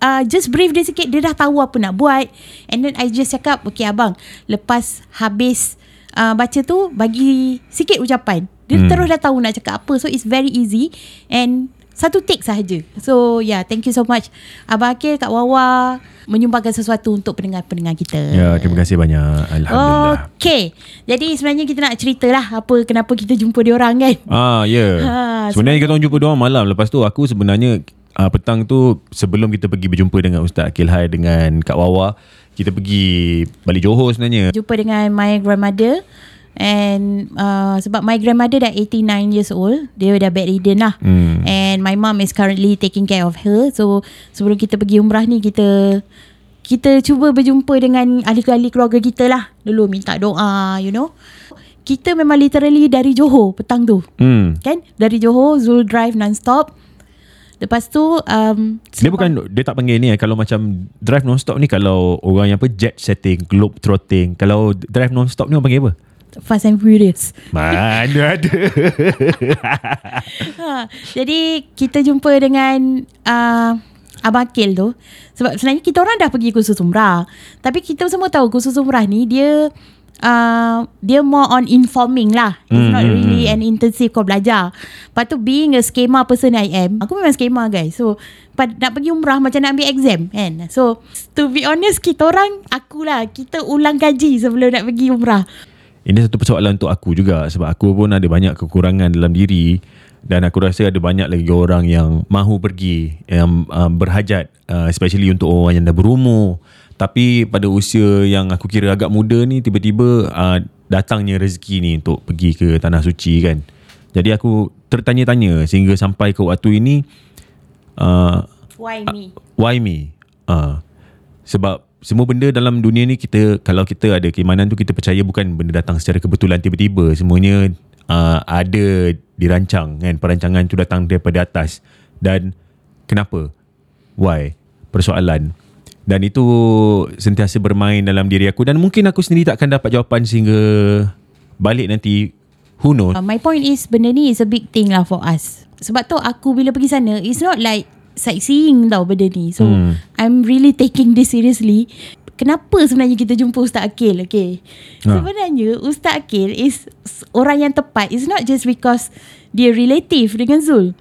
uh, just brief dia sikit dia dah tahu apa nak buat. And then I just cakap okay abang lepas habis uh, baca tu bagi sikit ucapan. Dia Hmm. terus dah tahu nak cakap apa. So it's very easy and satu take sahaja. So yeah, thank you so much Abang Akil, Kak Wawa menyumbangkan sesuatu untuk pendengar-pendengar kita. Ya terima kasih banyak Alhamdulillah Okay. Jadi sebenarnya kita nak cerita lah apa kenapa kita jumpa dia orang kan. Ah ya. Yeah. Ha, sebenarnya kita orang jumpa dia orang malam. Lepas tu aku sebenarnya uh, petang tu sebelum kita pergi berjumpa dengan Ustaz Akil Hai dengan Kak Wawa, kita pergi balik Johor sebenarnya. Jumpa dengan my grandmother and uh, sebab my grandmother dah 89 years old, dia dah bedridden lah. Hmm. And my mom is currently taking care of her. So sebelum kita pergi umrah ni kita kita cuba berjumpa dengan ahli-ahli keluarga kita lah. Dulu minta doa, you know. Kita memang literally dari Johor petang tu. Hmm. Kan? Dari Johor, Zul drive non-stop. Lepas tu um, Dia bukan dia tak panggil ni eh kalau macam drive non-stop ni kalau orang yang apa jet setting, globe trotting. Kalau drive non-stop ni orang panggil apa? Fast and Furious. Mana ada. ha, jadi kita jumpa dengan uh, Abang Akil tu Sebab sebenarnya kita orang dah pergi kursus umrah Tapi kita semua tahu kursus umrah ni Dia uh, Dia more on informing lah. It's Hmm, not hmm, really an intensive kau belajar. Lepas tu being a schema person I am Aku memang schema guys. So pad- nak pergi umrah macam nak ambil exam kan? So to be honest kita orang Akulah Kita ulang kaji sebelum nak pergi umrah. Ini satu persoalan untuk aku juga sebab aku pun ada banyak kekurangan dalam diri dan aku rasa ada banyak lagi orang yang mahu pergi yang uh, berhajat uh, especially untuk orang yang dah berumur tapi pada usia yang aku kira agak muda ni tiba-tiba uh, datangnya rezeki ni untuk pergi ke tanah suci kan. Jadi aku tertanya-tanya sehingga sampai ke waktu ini uh, Why me? why me? Uh, sebab semua benda dalam dunia ni kita kalau kita ada keimanan tu kita percaya bukan benda datang secara kebetulan tiba-tiba. Semuanya uh, ada dirancang kan. Perancangan tu datang daripada atas. Dan kenapa? Why? Persoalan dan itu sentiasa bermain dalam diri aku dan mungkin aku sendiri takkan dapat jawapan sehingga balik nanti who knows Uh, my point is benda ni is a big thing lah for us. Sebab tu aku bila pergi sana it's not like sightseeing tau benda ni. So Hmm. I'm really taking this seriously. Kenapa sebenarnya kita jumpa Ustaz Akil okay? Ha. Sebenarnya Ustaz Akil is orang yang tepat It's not just because Dia relative dengan Zul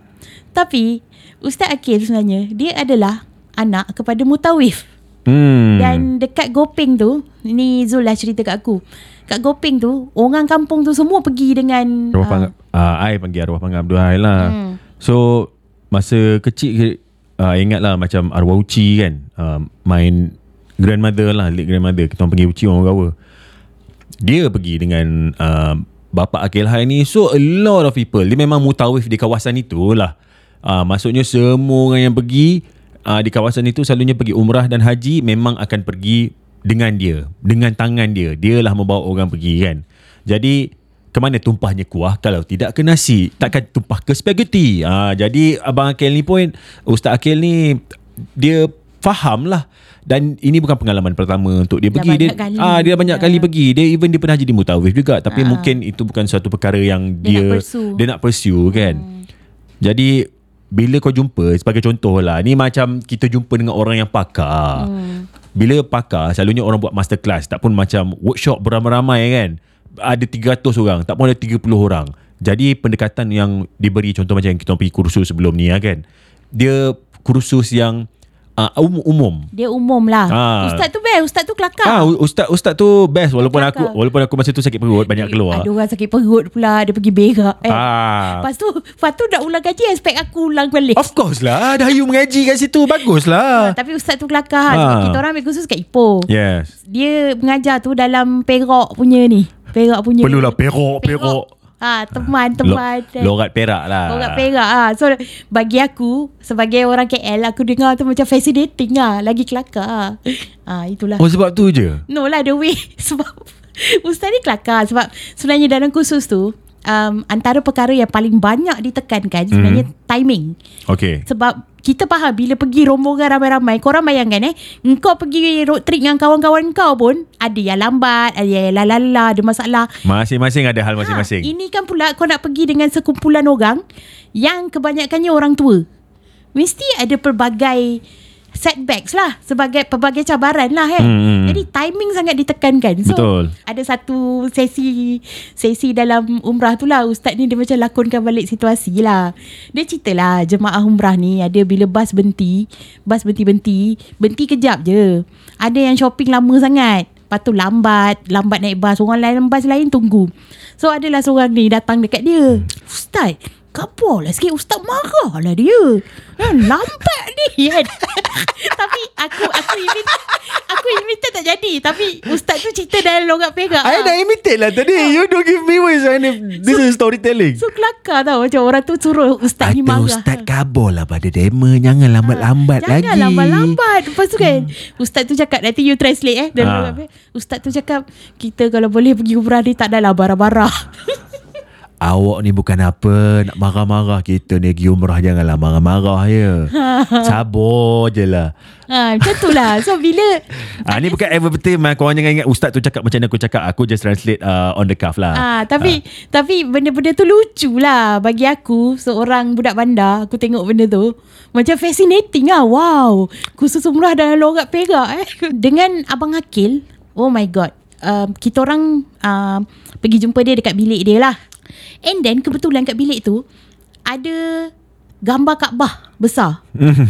Tapi Ustaz Akil sebenarnya Dia adalah Anak kepada Mutawif hmm. dan dekat Gopeng tu, ni Zul dah cerita kat aku. Kat Gopeng tu, orang kampung tu semua pergi dengan Arwah ah, Pang uh, I panggil arwah Pang Abdul Hai lah. Hmm. So masa kecil uh, ingatlah macam arwah uci kan. Uh, main grandmother lah, late grandmother. Kita orang panggil uci orang Gawa. Dia pergi dengan uh, bapa Akil Hai ni. So a lot of people. Dia memang mutawif di kawasan itu lah. Uh, maksudnya semua orang yang pergi uh, di kawasan itu selalunya pergi umrah dan haji memang akan pergi dengan dia, dengan tangan dia. Dialah membawa orang pergi kan. Jadi ke mana tumpahnya kuah kalau tidak ke nasi takkan tumpah ke spaghetti ha, jadi abang Akil ni pun Ustaz Akil ni dia faham lah dan ini bukan pengalaman pertama untuk dia Dah pergi dia banyak kali. ah dia banyak Ya. kali pergi dia even dia pernah jadi mutawif juga tapi Ah. mungkin itu bukan suatu perkara yang Dia dia nak pursue. dia nak pursue kan jadi bila kau jumpa sebagai contoh lah ni macam kita jumpa dengan orang yang pakar. Hmm. bila pakar selalunya orang buat masterclass tak pun macam workshop beramai-ramai kan? Ada 300 orang tak pun ada 30 orang. Jadi pendekatan yang diberi contoh macam yang kita pergi kursus sebelum ni lah kan? Dia kursus yang uh, umum, umum dia umum lah. Ah. Ustaz tu best, ustaz tu kelakar. Ah, ustaz ustaz tu best walaupun aku Kelakar. walaupun aku masa tu sakit perut banyak keluar. Ada orang sakit perut pula, dia pergi berak. Eh. Ah. Lepas tu, lepas tu nak ulang kaji, expect aku ulang balik. Of course lah Dah you mengaji kat situ Bagus Ah, lah tapi ustaz tu kelakar. Ah. Kita orang ambil khusus kat Ipoh. Yes Dia mengajar tu dalam Perak punya ni. Perak punya. Perlulah perok Perok Ah, teman-teman. Lo- Lorat perak lah Orang Perak ah. So bagi aku sebagai orang KL aku dengar tu macam fascinating ah, lagi kelakar. Ah, itulah. Oh sebab tu je No lah the way sebab ustaz ni kelakar sebab sebenarnya dalam kursus tu um, antara perkara yang paling banyak ditekankan sebenarnya Mhm. timing. Okay Sebab kita faham bila pergi rombongan ramai-ramai Korang bayangkan eh Engkau pergi road trip dengan kawan-kawan kau pun Ada yang lambat Ada yang lalala Ada masalah. Masing-masing ada hal Ha, masing-masing. ini kan pula kau nak pergi dengan sekumpulan orang Yang kebanyakannya orang tua. Mesti ada pelbagai setbacks lah Sebagai pelbagai cabaran lah kan? Hmm, hmm. Jadi timing sangat ditekankan. So Betul. ada satu sesi Sesi dalam umrah tu lah Ustaz ni dia macam lakonkan balik situasi lah. Dia cerita lah Jemaah umrah ni Ada bila bas berhenti Bas berhenti-berhenti Berhenti kejap je. Ada yang shopping lama sangat. Lepas tu lambat Lambat naik bas. Orang lain bas lain tunggu. So adalah seorang ni Datang dekat dia. Ustaz Kapur lah sikit Ustaz marah lah dia. Kan, Lambat ni. Kan? Tapi aku Aku imit Aku imit tak jadi. Tapi Ustaz tu cerita dalam logat perak I dah imitate lah tadi. You don't give me words and This is storytelling. So kelakar tau Macam orang tu suruh Ustaz ni marah. kabur lah pada demo. Jangan lambat-lambat Ah, Jangan lambat-lambat. Lepas tu kan Ustaz tu cakap Nanti you translate eh dalam logat perak. Ustaz tu cakap Kita kalau boleh pergi umrah ni Tak adalah barah-barah Awak ni bukan apa Nak marah-marah Kita ni pergi umrah Janganlah marah-marah ya. Sabar je lah. Ha, Macam tu lah. So bila Ah ni bukan advertisement. Korang jangan ingat Ustaz tu cakap macam mana aku cakap. Aku just translate uh, on the cuff lah. Ah, tapi tapi benda-benda tu lucu lah bagi aku. Seorang budak bandar aku tengok benda tu macam fascinating lah. Wow. Khusus umrah dalam lorat perak eh. Dengan abang Akil oh my god. Um, kita orang um, pergi jumpa dia dekat bilik dia lah and then kebetulan kat bilik tu ada gambar Kaabah besar.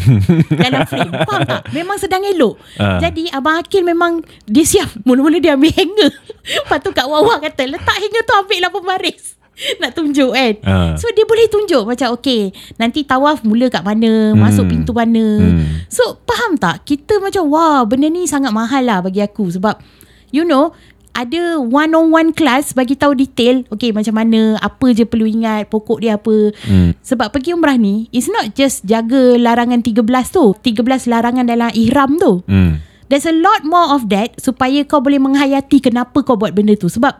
Dalam frame. Faham tak? Memang sedang elok. Ah. jadi abang Akil memang dia siap. Mula-mula dia ambil hanger. Lepas tu Kak Wawa kata letak hanger tu ambil lah pembaris. Nak tunjuk kan? Ah. so dia boleh tunjuk macam okay nanti tawaf mula kat mana? Masuk pintu mana? Hmm. so faham tak? Kita macam wah benda ni sangat mahal lah bagi aku. Sebab you know ada one on one class bagi tahu detail okay macam mana apa je perlu ingat pokok dia apa Hmm. sebab pergi umrah ni it's not just jaga larangan 13 tu 13 larangan dalam ihram tu hmm. There's a lot more of that supaya kau boleh menghayati kenapa kau buat benda tu. Sebab,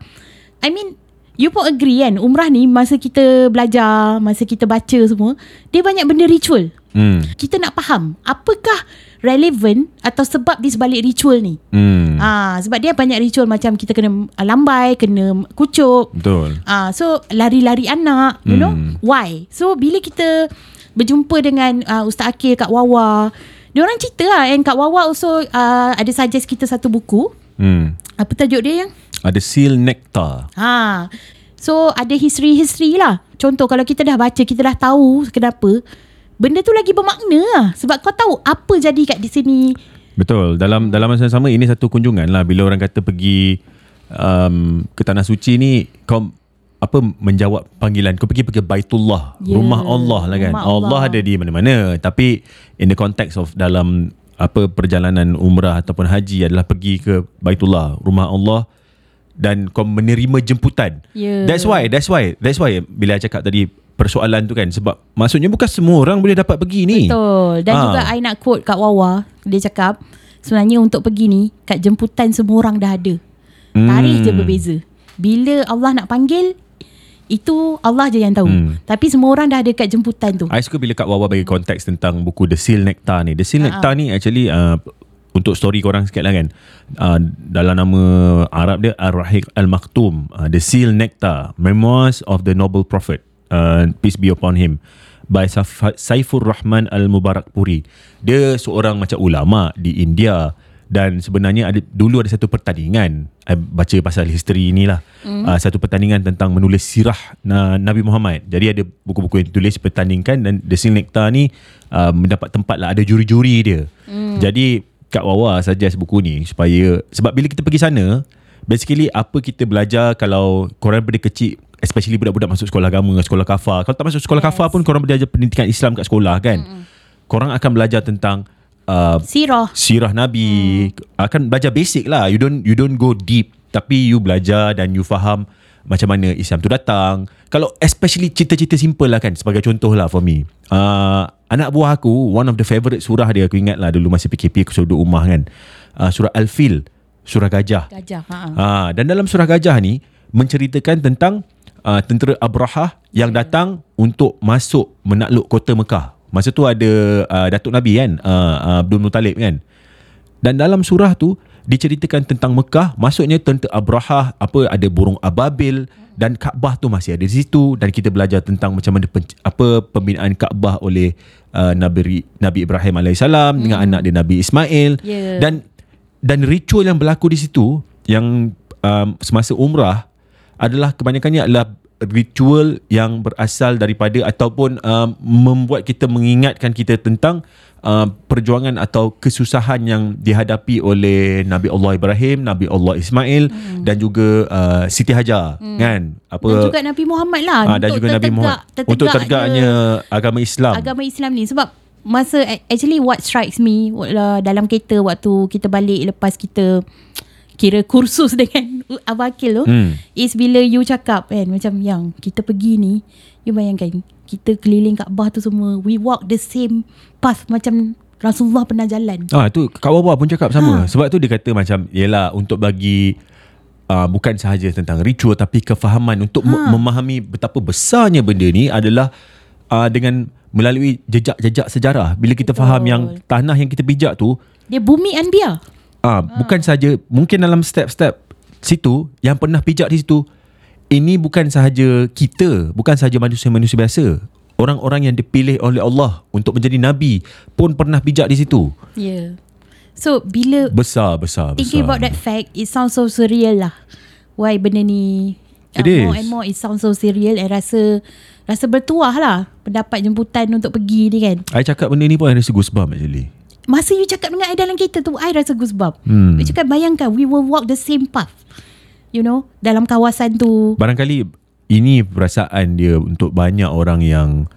I mean, you pun agree kan, umrah ni masa kita belajar, masa kita baca semua, dia banyak benda ritual. Hmm. Kita nak faham, apakah relevant atau sebab di sebalik ritual ni. Hmm. Ah, sebab dia banyak ritual macam kita kena ah, lambai, kena kucuk. Betul Ah, so lari-lari anak, you know, Hmm. why? So bila kita berjumpa dengan uh, Ustaz Akil kat Wawa, dia orang cerita lah and kat Wawa also uh, ada suggest kita satu buku. hmm. Apa tajuk dia yang? Ada seal nectar Ha. So ada history-history lah. Contoh kalau kita dah baca, kita dah tahu kenapa benda tu lagi bermakna lah. Sebab kau tahu apa jadi kat di sini. Betul. Dalam dalam masa yang sama ini satu kunjungan lah bila orang kata pergi um, ke tanah suci ni kau apa menjawab panggilan kau pergi pergi Baitullah, Ya, rumah Allah lah kan. rumah Allah. Allah. ada di mana-mana tapi in the context of dalam apa perjalanan umrah ataupun haji adalah pergi ke Baitullah, rumah Allah dan kau menerima jemputan. Ya. That's why, that's why, that's why bila I cakap tadi persoalan tu kan sebab maksudnya bukan semua orang boleh dapat pergi ni. Betul. Dan Ah. juga I nak quote kat Wawa. Dia cakap, sebenarnya untuk pergi ni, kat jemputan semua orang dah ada. Hmm. Tarikh je berbeza. Bila Allah nak panggil, itu Allah je yang tahu. Hmm. Tapi semua orang dah ada kat jemputan tu. I suka bila Kak Wawa bagi konteks tentang buku The Seal Nectar ni. The Seal Nectar ni actually uh, untuk story korang sikit lah kan. Uh, dalam nama Arab dia Ar-Rahiq Al-Maktum. Uh, the Seal Nectar. Memoirs of the Noble Prophet. Uh, peace be upon him. By Saifur Rahman Al-Mubarakpuri. Dia seorang macam ulama di India. Dan sebenarnya ada dulu ada satu pertandingan I baca pasal history ni lah mm. uh, satu pertandingan tentang menulis sirah na, Nabi Muhammad jadi ada buku-buku yang ditulis pertandingkan dan The Seal Nectar ni uh, mendapat tempat lah ada juri-juri dia mm. jadi Kak Wawa suggest buku ni supaya sebab bila kita pergi sana basically apa kita belajar kalau korang daripada kecil especially budak-budak masuk sekolah agama sekolah kafar kalau tak masuk sekolah yes. kafar pun korang belajar pendidikan Islam kat sekolah kan mm. korang akan belajar tentang uh, Sirah. sirah Nabi hmm. akan belajar basic lah you don't you don't go deep tapi you belajar dan you faham macam mana Islam tu datang kalau especially cerita-cerita simple lah kan sebagai contoh lah for me uh, anak buah aku one of the favourite surah dia aku ingat lah dulu masih PKP aku duduk rumah kan uh, surah Al-Fil surah gajah Gajah. Ha. Ha, dan dalam surah gajah ni menceritakan tentang uh, tentera Abrahah yang datang untuk masuk menakluk kota Mekah. Masa tu ada uh, Datuk Nabi kan, uh, Abdul Muttalib kan. Dan dalam surah tu diceritakan tentang Mekah, maksudnya tentera Abrahah, apa ada burung ababil dan Kaabah tu masih ada di situ dan kita belajar tentang macam mana pen, apa pembinaan Kaabah oleh uh, Nabi Nabi Ibrahim alaihissalam hmm. dengan anak dia Nabi Ismail Ya. dan dan ritual yang berlaku di situ yang um, semasa umrah adalah kebanyakannya adalah ritual yang berasal daripada ataupun um, membuat kita mengingatkan kita tentang uh, perjuangan atau kesusahan yang dihadapi oleh Nabi Allah Ibrahim, Nabi Allah Ismail hmm. dan juga uh, Siti Hajar hmm. kan apa Dan juga Nabi Muhammad lah. ah, dan untuk juga Nabi tertegak- Muhammad untuk tertegaknya tegaknya agama Islam. agama Islam ni sebab masa actually what strikes me uh, dalam kereta waktu kita balik lepas kita kira kursus dengan Abang Akil tu Hmm. is bila you cakap kan macam yang kita pergi ni you bayangkan kita keliling Kaabah tu semua we walk the same path macam Rasulullah pernah jalan Ah tu Kak Wawa pun cakap sama. Ha. Sebab tu dia kata macam yalah untuk bagi uh, bukan sahaja tentang ritual tapi kefahaman untuk ha. memahami betapa besarnya benda ni adalah uh, dengan melalui jejak-jejak sejarah. Bila kita Betul. faham yang tanah yang kita pijak tu Dia bumi anbiar. Ah, bukan saja mungkin dalam step-step situ yang pernah pijak di situ ini bukan sahaja kita, bukan sahaja manusia-manusia biasa. Orang-orang yang dipilih oleh Allah untuk menjadi nabi pun pernah pijak di situ. Yeah. So bila Besar, besar, besar. thinking about that fact, it sounds so surreal lah. Why benda ni It uh, more is. and more it sounds so surreal and rasa rasa bertuah lah pendapat jemputan untuk pergi ni kan. I cakap benda ni pun I rasa goosebump actually. Masa you cakap dengan I dalam kereta tu, I rasa goosebump. Hmm. You cakap bayangkan we will walk the same path. You know, dalam kawasan tu. Barangkali ini perasaan dia untuk banyak orang yang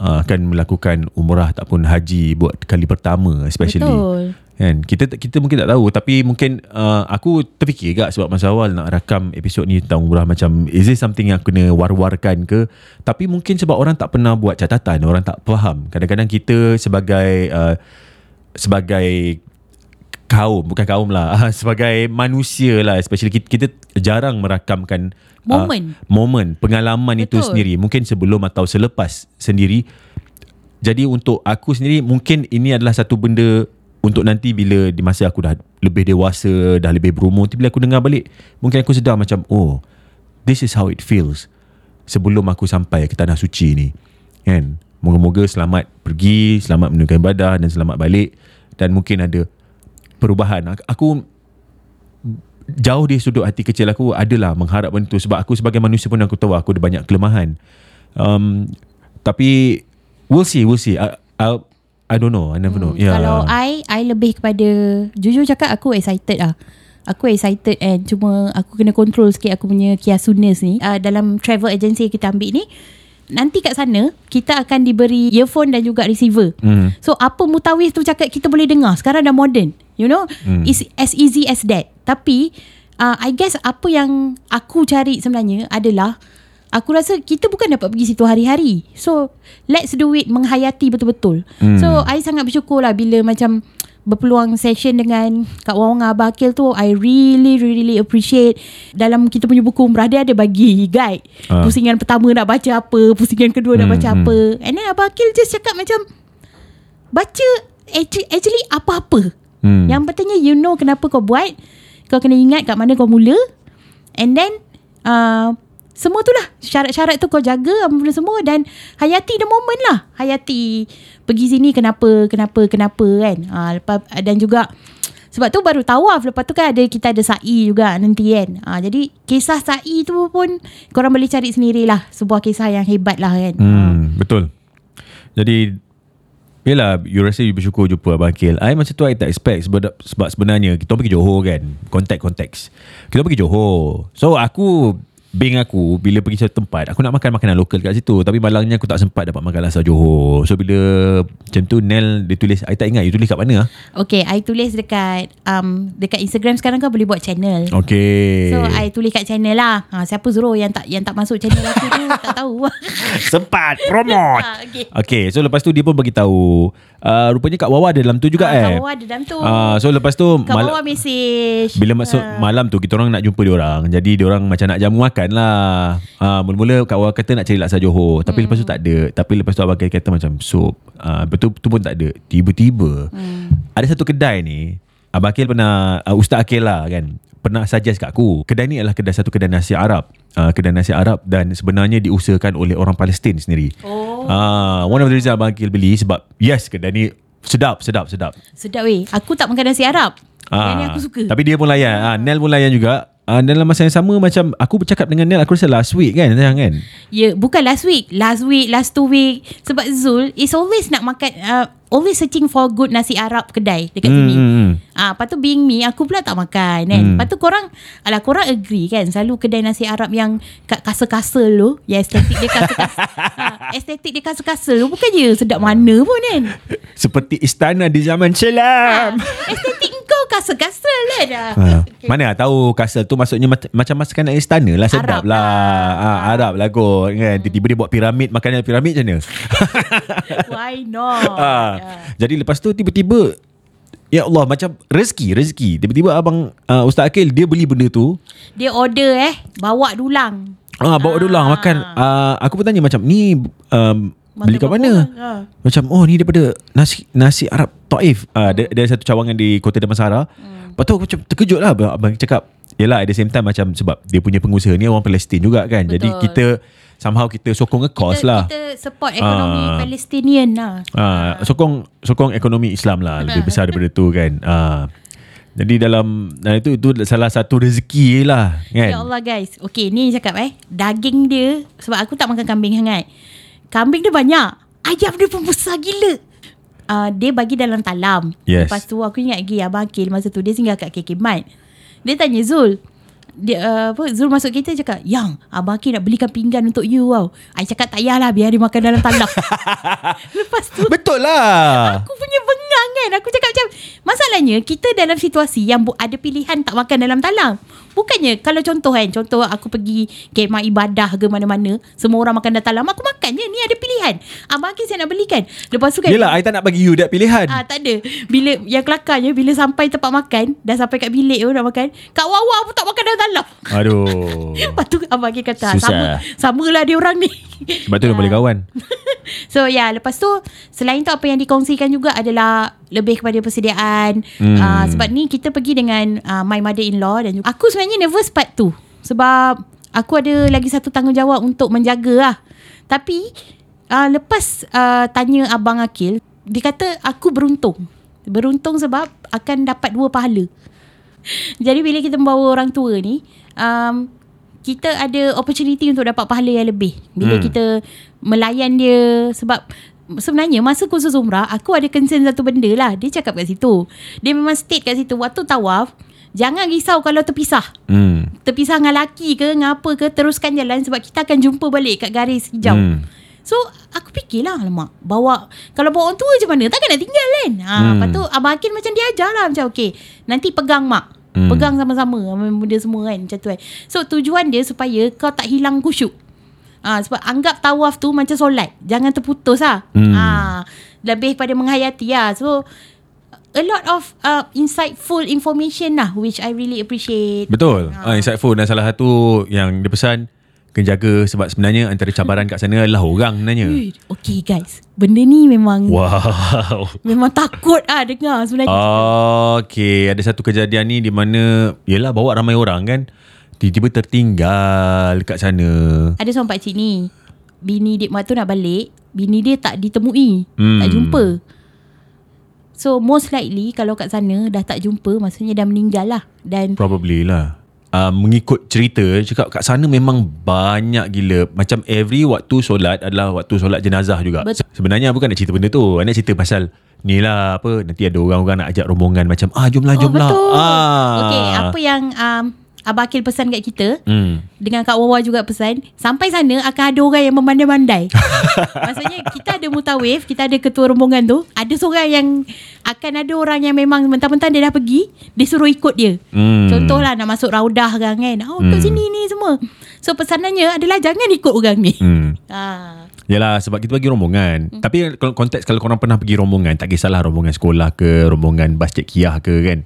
uh, akan melakukan umrah ataupun haji buat kali pertama especially. Betul. Kan kita kita mungkin tak tahu tapi mungkin uh, aku terfikir juga sebab masa awal nak rakam episod ni tentang umrah macam is this something yang kena war-warkan ke tapi mungkin sebab orang tak pernah buat catatan orang tak faham kadang-kadang kita sebagai uh, sebagai kaum bukan kaum lah sebagai manusia lah. Especially kita, kita jarang merakamkan Momen. uh, momen pengalaman itu Betul. sendiri. Mungkin sebelum atau selepas sendiri. Jadi untuk aku sendiri mungkin ini adalah satu benda untuk nanti bila di masa aku dah lebih dewasa dah lebih berumur bila aku dengar balik mungkin aku sedar macam oh this is how it feels. Sebelum aku sampai ke tanah suci ni kan moga-moga selamat pergi selamat menunaikan ibadah dan selamat balik. Dan mungkin ada perubahan. Ak- aku jauh di sudut hati kecil aku adalah mengharap benda tu. Sebab aku sebagai manusia pun aku tahu aku ada banyak kelemahan. Um, tapi we'll see we'll see. I, I, I don't know I never know. Hmm, yeah. Kalau I I lebih kepada Jujur cakap aku excited lah. Aku excited and cuma aku kena control sikit aku punya kiasunes ni. Uh, Dalam travel agency kita ambil ni Nanti kat sana kita akan diberi earphone dan juga receiver Hmm. So apa mutawif tu cakap kita boleh dengar Sekarang dah modern You know Hmm. It's as easy as that Tapi uh, I guess apa yang aku cari sebenarnya adalah Aku rasa kita bukan dapat pergi situ hari-hari So let's do it menghayati betul-betul Hmm. So I sangat bersyukur lah bila macam berpeluang session dengan Kak Wawang Abah Akil tu I really really appreciate dalam kita punya buku umrah dia ada bagi guide Ah. pusingan pertama nak baca apa pusingan kedua nak Hmm, baca hmm. apa and then Abah Akil just cakap macam baca actually, actually apa-apa Hmm. yang pentingnya you know kenapa kau buat kau kena ingat kat mana kau mula and then uh, semua tu lah. Syarat-syarat tu kau jaga apa benda semua dan hayati the moment lah. Hayati pergi sini kenapa kenapa kenapa kan. Uh, lepas dan juga sebab tu baru tawaf. Lepas tu kan ada kita ada sa'i juga nanti kan. Uh, jadi kisah sa'i tu pun korang boleh cari sendirilah sebuah kisah yang hebat lah kan. Hmm, betul. Jadi Yelah You rasa you bersyukur Jumpa Abang Akil. I macam tu I tak expect Sebab, sebab sebenarnya Kita pergi Johor kan. Konteks-konteks Kita pergi Johor. So aku Bing aku Bila pergi satu tempat Aku nak makan makanan lokal kat situ. Tapi malangnya aku tak sempat Dapat makan laksa Johor. So bila Macam tu Nel Dia tulis I tak ingat You tulis kat mana ah? Okay I tulis dekat um, Dekat Instagram sekarang kan boleh buat channel. Okay. So I tulis kat channel lah. Ha, Siapa suruh yang tak yang tak masuk channel aku tu Tak tahu. Sempat Promote. Ah, okay. Okay so lepas tu Dia pun bagi tahu. Uh, Rupanya Kak Wawa ada dalam tu juga Ah, eh? Kat bawah ada dalam tu. Ah, So lepas tu Kat mal- bawah mesej Bila masuk malam tu kita orang nak jumpa dia orang. Jadi dia orang macam nak jamu makan lah. Ha, mula-mula Kak Wawal kata nak cari laksa Johor. Tapi lepas tu tak ada. Tapi lepas tu Abang kata macam sup. Ha, betul tu pun tak ada. Tiba-tiba ada satu kedai ni. Abang Akil pernah, uh, Ustaz Akil lah kan. Pernah suggest kat aku. Kedai ni adalah kedai satu kedai nasi Arab. Uh, kedai nasi Arab dan sebenarnya diusahakan oleh orang Palestin sendiri. Oh. Ah, one of the reason Abang Akil beli sebab yes kedai ni sedap, sedap, sedap. Sedap weh Aku tak makan nasi Arab Yang ni aku suka Ah, Tapi dia pun layan. Ah, Nel pun layan juga. Ah, dalam masa yang sama macam aku bercakap dengan Nel aku rasa last week kan sayang kan. Ya bukan last week Last week Last two week Sebab Zul Is always nak makan uh, Always searching for good nasi Arab kedai Dekat sini hmm. Ah, lepas tu being me Aku pula tak makan kan Hmm. Lepas tu korang Alah korang agree kan Selalu kedai nasi Arab yang Kat kasel-kasel tu Yang estetik dia kasel-kasel ha, Estetik dia kasel-kasel tu Bukannya sedap mana pun kan Seperti istana di zaman silam. ha, Estetik kau kasel-kasel kan ah. Ha. Mana lah tahu kasel tu maksudnya mat- macam masakan istana lah sedap Arab lah. lah. Ah, Arab lah kot kan. Tiba-tiba dia buat piramid makanan piramid macam mana? Why not Ah. Ah. Jadi lepas tu tiba-tiba Ya Allah macam rezeki rezeki. Tiba-tiba abang uh, Ustaz Akil dia beli benda tu. Dia order eh bawa dulang. Ah bawa dulu lah makan. Uh, aku pun tanya macam ni um, beli kat mana? Ha. Macam oh ni daripada nasi nasi Arab Taif. Ah uh, dia, dia ada satu cawangan di Kota Damansara. Hmm. Lepas tu aku macam terkejut lah abang, cakap Yelah at the same time macam sebab dia punya pengusaha ni orang Palestin juga kan. Jadi Betul. kita somehow kita sokong a cause kita, lah. Kita support ekonomi Ah. Palestinian lah. Ah, sokong sokong ekonomi Islam lah lebih besar daripada tu kan. Ah. Jadi dalam dan itu itu salah satu rezeki lah kan. Ya Allah guys. Okay ni cakap eh. Daging dia. Sebab aku tak makan kambing sangat. Kambing dia banyak. Ayam dia pun besar gila. Uh, dia bagi dalam talam. Yes. Lepas tu aku ingat lagi Abang Akil masa tu dia singgah kat KK Mart. Dia tanya Zul. Dia, uh, apa, Zul masuk kereta cakap Yang Abang Akil nak belikan pinggan untuk you tau I cakap tak payahlah Biar dia makan dalam talam Lepas tu Betul lah. Aku punya bengang kan? Aku cakap macam Masalahnya Kita dalam situasi Yang ada pilihan Tak makan dalam talam Bukannya Kalau contoh kan Contoh aku pergi Kemah ibadah ke mana-mana Semua orang makan dalam talam Aku makan je Ni ada pilihan Abang Akil saya nak belikan Lepas tu kan Yelah I tak nak bagi you that pilihan. Ah tak ada. Bila yang kelakarnya bila sampai tempat makan, dah sampai kat bilik tu nak makan, kat wawa pun tak makan dalam dalam. Aduh. Lepas tu abang Akil kata, Susah. sama samalah dia orang ni. Sebab tu dia boleh kawan. So ya, yeah, lepas tu selain tu apa yang dikongsikan juga adalah lebih kepada persediaan. Hmm. Hmm. Uh, sebab ni kita pergi dengan uh, my mother-in-law dan juga, aku sebenarnya nervous part tu. Sebab aku ada lagi satu tanggungjawab untuk menjaga lah. Tapi uh, lepas uh, tanya abang Akil, dia kata aku beruntung. Beruntung sebab akan dapat dua pahala. Jadi bila kita membawa orang tua ni, um, kita ada opportunity untuk dapat pahala yang lebih. Bila Hmm. kita melayan dia sebab sebenarnya masa kursus umrah aku ada concern satu benda lah. Dia cakap kat situ. Dia memang state kat situ waktu tawaf jangan risau kalau terpisah. Hmm. Terpisah dengan laki ke dengan apa ke teruskan jalan sebab kita akan jumpa balik kat garis hijau. Hmm. So aku fikirlah Alamak Bawa Kalau bawa orang tua macam mana Takkan nak tinggal kan ha, Hmm. Lepas tu Abang Akin macam dia ajar lah Macam okay Nanti pegang mak Hmm. hmm. Pegang sama-sama Benda semua kan Macam tu kan So tujuan dia supaya Kau tak hilang kusyuk ha, Sebab anggap tawaf tu Macam solat Jangan terputus lah Hmm. ha, Lebih pada menghayati lah So A lot of uh, insightful information lah Which I really appreciate Betul. Ah, insightful dan salah satu yang dia pesan kena jaga sebab sebenarnya antara cabaran kat sana adalah orang sebenarnya. Okay guys Benda ni memang Wow. Memang takut ah dengar sebenarnya Oh, okay. Ada satu kejadian ni di mana Yelah bawa ramai orang kan Tiba-tiba tertinggal kat sana Ada seorang pakcik ni Bini dia Mak tu nak balik Bini dia tak ditemui Hmm. Tak jumpa So most likely Kalau kat sana Dah tak jumpa Maksudnya dah meninggal lah. Dan Probably lah. Uh, Mengikut cerita Cakap kat sana memang banyak gila. Macam every waktu solat Adalah waktu solat jenazah juga. Betul. Sebenarnya bukan nak cerita benda tu. Nak cerita pasal Ni lah apa Nanti ada orang-orang nak ajak rombongan Macam ah jomlah Oh jomlah betul. Ah. Okay apa yang um, Abang Akil pesan kat kita hmm. Dengan Kak Wawa juga pesan Sampai sana akan ada orang yang memandai-mandai Maksudnya kita ada mutawif Kita ada ketua rombongan tu Ada seorang yang Akan ada orang yang memang Mentang-mentang dia dah pergi Dia suruh ikut dia Hmm. Contohlah nak masuk raudah kan kan Oh kat Hmm. sini ni semua So pesanannya adalah Jangan ikut orang ni hmm. ah. Yalah sebab kita bagi rombongan hmm. Tapi kalau konteks Kalau korang pernah pergi rombongan Tak kisahlah rombongan sekolah ke Rombongan bas cekiah ke kan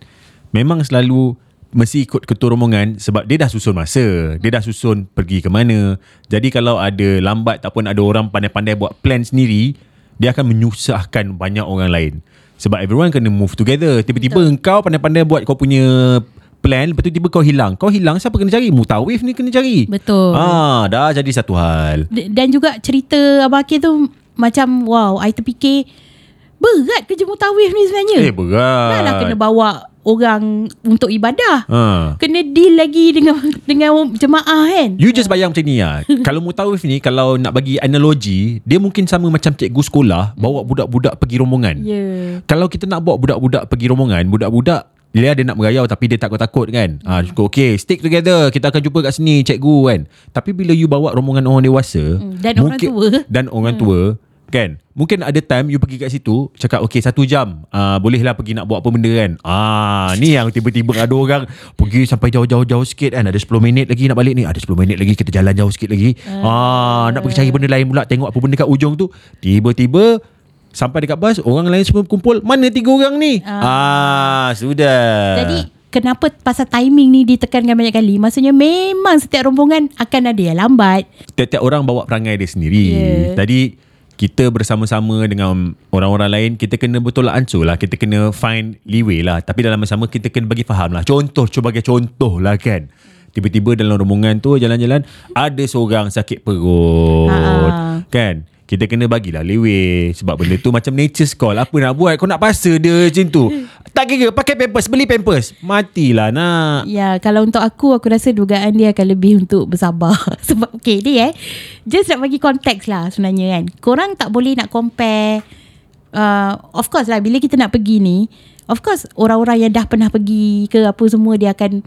Memang selalu Mesti ikut ketua rombongan Sebab dia dah susun masa Dia dah susun pergi ke mana. Jadi kalau ada lambat Ataupun ada orang pandai-pandai Buat plan sendiri Dia akan menyusahkan Banyak orang lain. Sebab everyone kena move together. Tiba-tiba Betul. engkau pandai-pandai Buat kau punya plan Lepas tu tiba kau hilang. Kau hilang siapa kena cari? Mutawif ni kena cari. Betul. Ah, dah jadi satu hal. Dan juga cerita Abang Akil tu Macam wow I terfikir Berat kerja mutawif ni sebenarnya. Eh berat. Dah lah kena bawa orang untuk ibadah. Ha. Kena deal lagi dengan dengan jemaah kan? You just bayang macam ni lah Kalau mutawif ni Kalau nak bagi analogi Dia mungkin sama macam cikgu sekolah Bawa budak-budak pergi rombongan. Ya. Yeah. Kalau kita nak bawa budak-budak pergi rombongan Budak-budak dia ada nak merayau Tapi dia takut-takut kan? Ha, cukup, Okay stick together. Kita akan jumpa kat sini Cikgu kan? Tapi bila you bawa rombongan orang dewasa Hmm, dan orang tua. Dan orang tua Kan? Mungkin ada time You pergi kat situ Cakap okay satu jam. Uh, Bolehlah pergi nak buat apa benda kan? Ah, Ni yang tiba-tiba ada orang Pergi sampai jauh-jauh-jauh sikit kan? Ada 10 minit lagi nak balik ni. Ada 10 minit lagi Kita jalan jauh sikit lagi. Ah, Nak pergi cari benda lain pula Tengok apa benda kat ujung tu. Tiba-tiba Sampai dekat bas Orang lain semua kumpul Mana tiga orang ni? Ah, Sudah. Jadi kenapa pasal timing ni ditekankan banyak kali? Maksudnya memang setiap rombongan akan ada yang lambat. Tiap-tiap orang bawa perangai dia sendiri. Ya. Jadi kita bersama-sama dengan orang-orang lain Kita kena betul lah ancur lah. Kita kena find leeway lah. Tapi dalam masa sama kita kena bagi faham lah. Contoh Cuba bagi contoh lah kan. Tiba-tiba dalam rombongan tu Jalan-jalan Ada seorang sakit perut. Ha-ha. Kan kita kena bagilah leeway Sebab benda tu macam nature's call Apa nak buat Kau nak paksa dia macam tu Tak kira pakai pampers Beli pampers Matilah nak Ya, kalau untuk aku, aku rasa dugaan dia akan lebih untuk bersabar. Sebab, okay, dia eh. Just nak bagi konteks lah sebenarnya kan. Korang tak boleh nak compare. Uh, of course lah, bila kita nak pergi ni, of course orang-orang yang dah pernah pergi ke apa semua, dia akan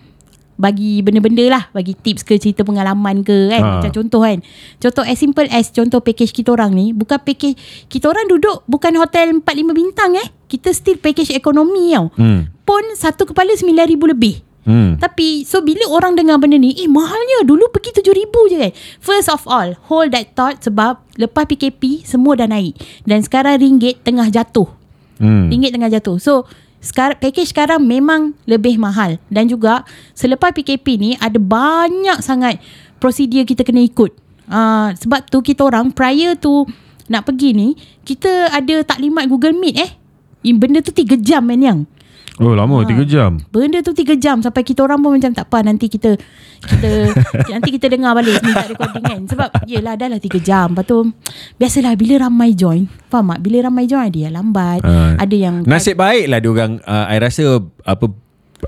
bagi benda-benda lah. Bagi tips ke cerita pengalaman ke kan? Ha. macam contoh kan? Contoh as simple as contoh package kita orang ni bukan package kita orang duduk bukan hotel 4-5 bintang eh? Kita still package ekonomi tau. Hmm. pun satu kepala 9,000 lebih. Hmm. tapi so bila orang dengar benda ni Eh mahalnya Dulu pergi RM7,000 je kan? First of all Hold that thought Sebab Lepas PKP Semua dah naik. Dan sekarang ringgit Tengah jatuh. Hmm. Ringgit tengah jatuh. So sekarang, Package sekarang memang Lebih mahal. Dan juga Selepas PKP ni Ada banyak sangat Prosedur kita kena ikut. Uh, Sebab tu kita orang Prior to Nak pergi ni Kita ada taklimat Google Meet eh? Benda tu 3 jam kan yang Oh lama 3 jam. Benda tu 3 jam. Sampai kita orang pun macam Tak apa nanti kita Kita Nanti kita dengar balik Minta recording kan. Sebab Yelah dah lah 3 jam. Lepas tu Biasalah bila ramai join Faham tak? Bila ramai join Ada yang lambat Ah. Ada yang Nasib baik lah diorang uh, I rasa apa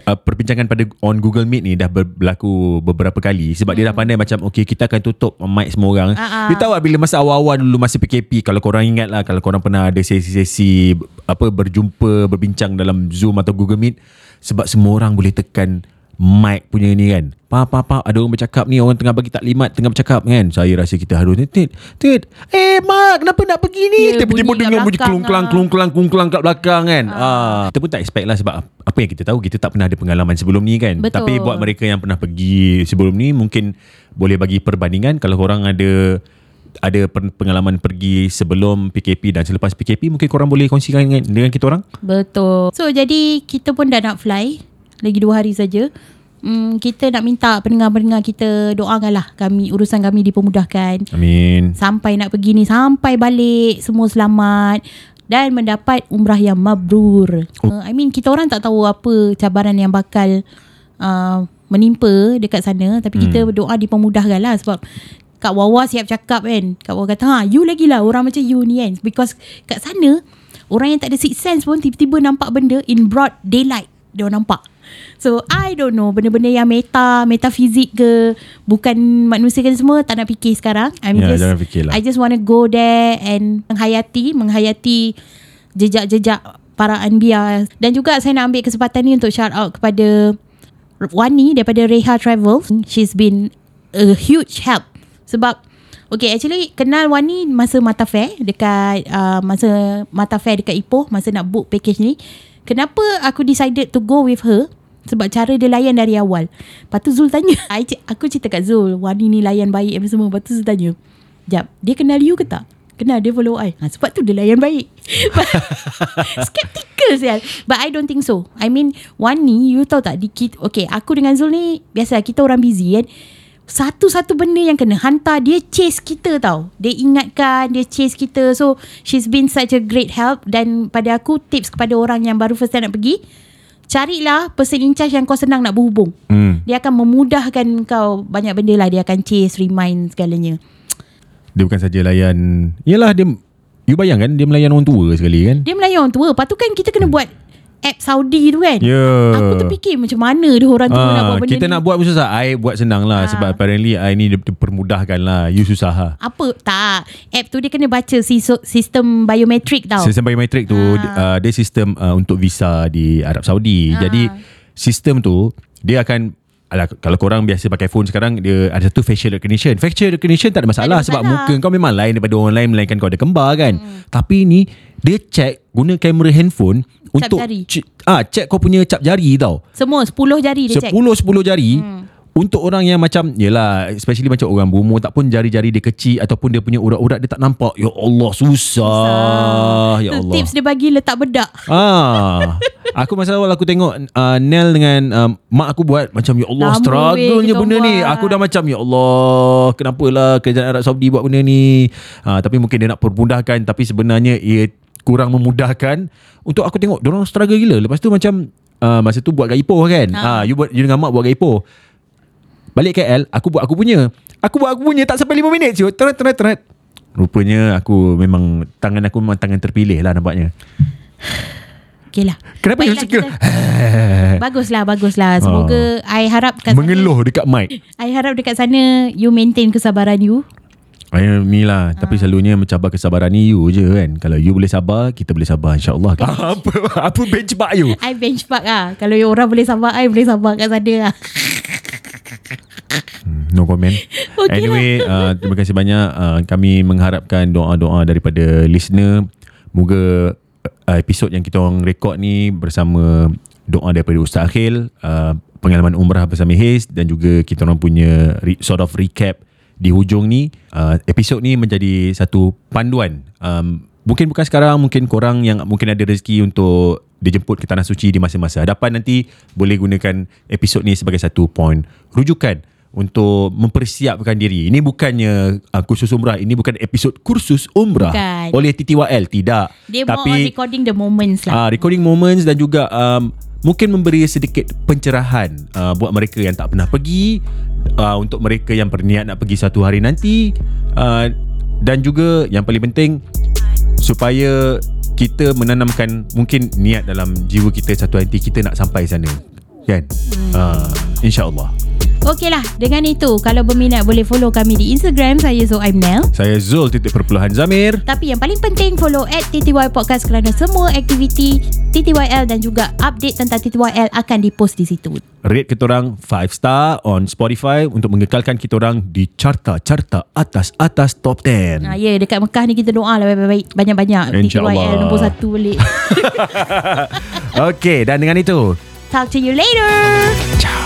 uh, perbincangan pada on Google Meet ni dah ber, berlaku beberapa kali sebab dia dah pandai macam okay kita akan tutup mic semua orang. Hmm. Ah. Dia tahu bila masa awal-awal dulu masa PKP kalau korang ingat lah kalau korang pernah ada sesi-sesi apa berjumpa berbincang dalam Zoom atau Google Meet sebab semua orang boleh tekan mic punya ni kan. Pa pa pa ada orang bercakap ni orang tengah bagi taklimat tengah bercakap kan. Saya rasa kita harus tit tit. Eh mak kenapa nak pergi ni? Ya, Tiba-tiba bunyi dengar bunyi kelung-kelang ah. kelung kelung-kelang kat belakang kan. Ah. Kita pun tak expect lah sebab apa yang kita tahu kita tak pernah ada pengalaman sebelum ni kan. Betul. Tapi buat mereka yang pernah pergi sebelum ni mungkin boleh bagi perbandingan kalau korang ada ada pengalaman pergi sebelum PKP dan selepas PKP mungkin korang boleh kongsikan dengan, dengan kita orang. Betul So jadi Kita pun dah nak fly Lagi dua hari saja Hmm, kita nak minta pendengar-pendengar kita doakanlah kami urusan kami dipermudahkan Amin. sampai nak pergi ni sampai balik semua selamat dan mendapat umrah yang mabrur. Oh. Uh, I mean kita orang tak tahu apa cabaran yang bakal uh, menimpa dekat sana tapi kita Hmm. berdoa dipermudahkan lah sebab Kak Wawa siap cakap kan. Kak Wawa kata, ha, you lagi lah orang macam you ni kan. Because kat sana, orang yang tak ada sixth sense pun tiba-tiba nampak benda in broad daylight. Dia orang nampak. So, I don't know. Benda-benda yang meta, metafizik ke, bukan manusia ke semua, tak nak fikir sekarang. I'm Ya, just, jangan fikir lah. I just want to go there and menghayati, menghayati jejak-jejak para anbiya. Dan juga saya nak ambil kesempatan ni untuk shout out kepada Wani daripada Reha Travel. She's been a huge help. Sebab Okay actually kenal Wani masa Mata Fair dekat uh, masa Mata Fair dekat Ipoh masa nak book package ni. Kenapa aku decided to go with her? Sebab cara dia layan dari awal. Lepas tu Zul tanya. I, aku cerita kat Zul. Wani ni layan baik apa semua. Lepas tu Zul tanya. Jap, dia kenal you ke tak? Kenal dia follow I. Ha, sebab tu dia layan baik. Skeptical sial. But I don't think so. I mean, Wani, you tahu tak? Di, kit- okay, aku dengan Zul ni, biasa kita orang busy kan. Satu-satu benda yang kena hantar, dia chase kita tau. Dia ingatkan, dia chase kita. So, she's been such a great help. Dan pada aku, tips kepada orang yang baru first time nak pergi, carilah person in charge yang kau senang nak berhubung. Hmm. Dia akan memudahkan kau banyak benda lah. Dia akan chase, remind segalanya. Dia bukan saja layan Yelah dia You bayangkan Dia melayan orang tua sekali kan Dia melayan orang tua. Lepas tu kan kita kena buat app Saudi tu kan. Ya Aku terfikir macam mana dia orang tua nak buat benda Kita ni. nak buat pun susah I buat senang lah Ah. Sebab apparently I ni dia permudahkan lah You susah lah Apa? Tak. App tu dia kena baca sis- sistem biometrik tau. Sistem biometrik tu uh, Dia sistem uh, Untuk visa di Arab Saudi Ah. Jadi Sistem tu Dia akan Alah, kalau korang biasa pakai phone sekarang dia ada satu facial recognition. Facial recognition tak ada masalah, ada sebab masalah. muka kau memang lain daripada orang lain melainkan kau ada kembar kan. Hmm. Tapi ni dia check guna kamera handphone untuk jari. ah check kau punya cap jari tau. Semua 10 jari dia check. 10 10 jari. Hmm. Untuk orang yang macam Yelah Especially macam orang berumur Tak pun jari-jari dia kecil Ataupun dia punya urat-urat Dia tak nampak Ya Allah susah Ya Tu Allah tips dia bagi letak bedak. Ah, aku masa awal aku tengok uh, Nel dengan um, mak aku buat macam ya Allah Lama struggle-nya benda ni. buat. Aku dah macam ya Allah, kenapalah kerajaan Arab Saudi buat benda ni. Ah, tapi mungkin dia nak permudahkan tapi sebenarnya ia kurang memudahkan untuk aku tengok orang struggle gila. Lepas tu macam uh, masa tu buat kat Ipoh kan. Ah, you buat you dengan mak buat kat Ipoh. Balik KL, aku buat aku punya. Aku buat aku punya tak sampai 5 minit je. Teret teret teret. Rupanya aku memang tangan aku memang tangan terpilih lah nampaknya. Okey lah. Kenapa you Baiklah, suka kita- Baguslah, baguslah. Semoga I harap kat sana, mengeluh dekat mic? I harap dekat sana you maintain kesabaran you. Ay, ni lah Tapi selalunya mencabar kesabaran ni you je kan Kalau you boleh sabar Kita boleh sabar InsyaAllah Apa apa benchmark you I benchmark ah. Kalau you orang boleh sabar, I boleh sabar kat sana lah. No comment. Okey Anyway uh, Terima kasih banyak. Uh, Kami mengharapkan doa-doa daripada listener. Moga uh, episod yang kita orang rekod ni Bersama doa daripada Ustaz Akhil uh, Pengalaman umrah bersama Haze Dan juga kita orang punya re- sort of recap di hujung ni. Uh, episod ni menjadi satu panduan. Um, mungkin bukan sekarang mungkin korang yang mungkin ada rezeki untuk dijemput ke tanah suci di masa-masa hadapan nanti boleh gunakan episod ni sebagai satu point rujukan untuk mempersiapkan diri. Ini bukannya uh, kursus umrah, ini bukan episod kursus umrah Bukan. oleh TTYL, tidak. Dia more on Tapi recording the moments lah. uh, recording moments dan juga um, mungkin memberi sedikit pencerahan uh, buat mereka yang tak pernah pergi, uh, untuk mereka yang berniat nak pergi satu hari nanti uh, dan juga yang paling penting supaya kita menanamkan mungkin niat dalam jiwa kita satu nanti kita nak sampai sana kan uh, insyaallah Okeylah, dengan itu kalau berminat boleh follow kami di Instagram saya Zoaimnel. saya Zul titik perpuluhan Zamir Tapi yang paling penting follow at TTY Podcast kerana semua aktiviti TTYL dan juga update tentang TTYL akan dipost di situ. rate kita orang 5 star on Spotify untuk mengekalkan kita orang di carta-carta atas-atas top 10 Ha, ya, dekat Mekah ni kita doa lah baik-baik banyak-banyak. InsyaAllah. TTYL nombor satu balik. Okey dan dengan itu Talk to you later. ciao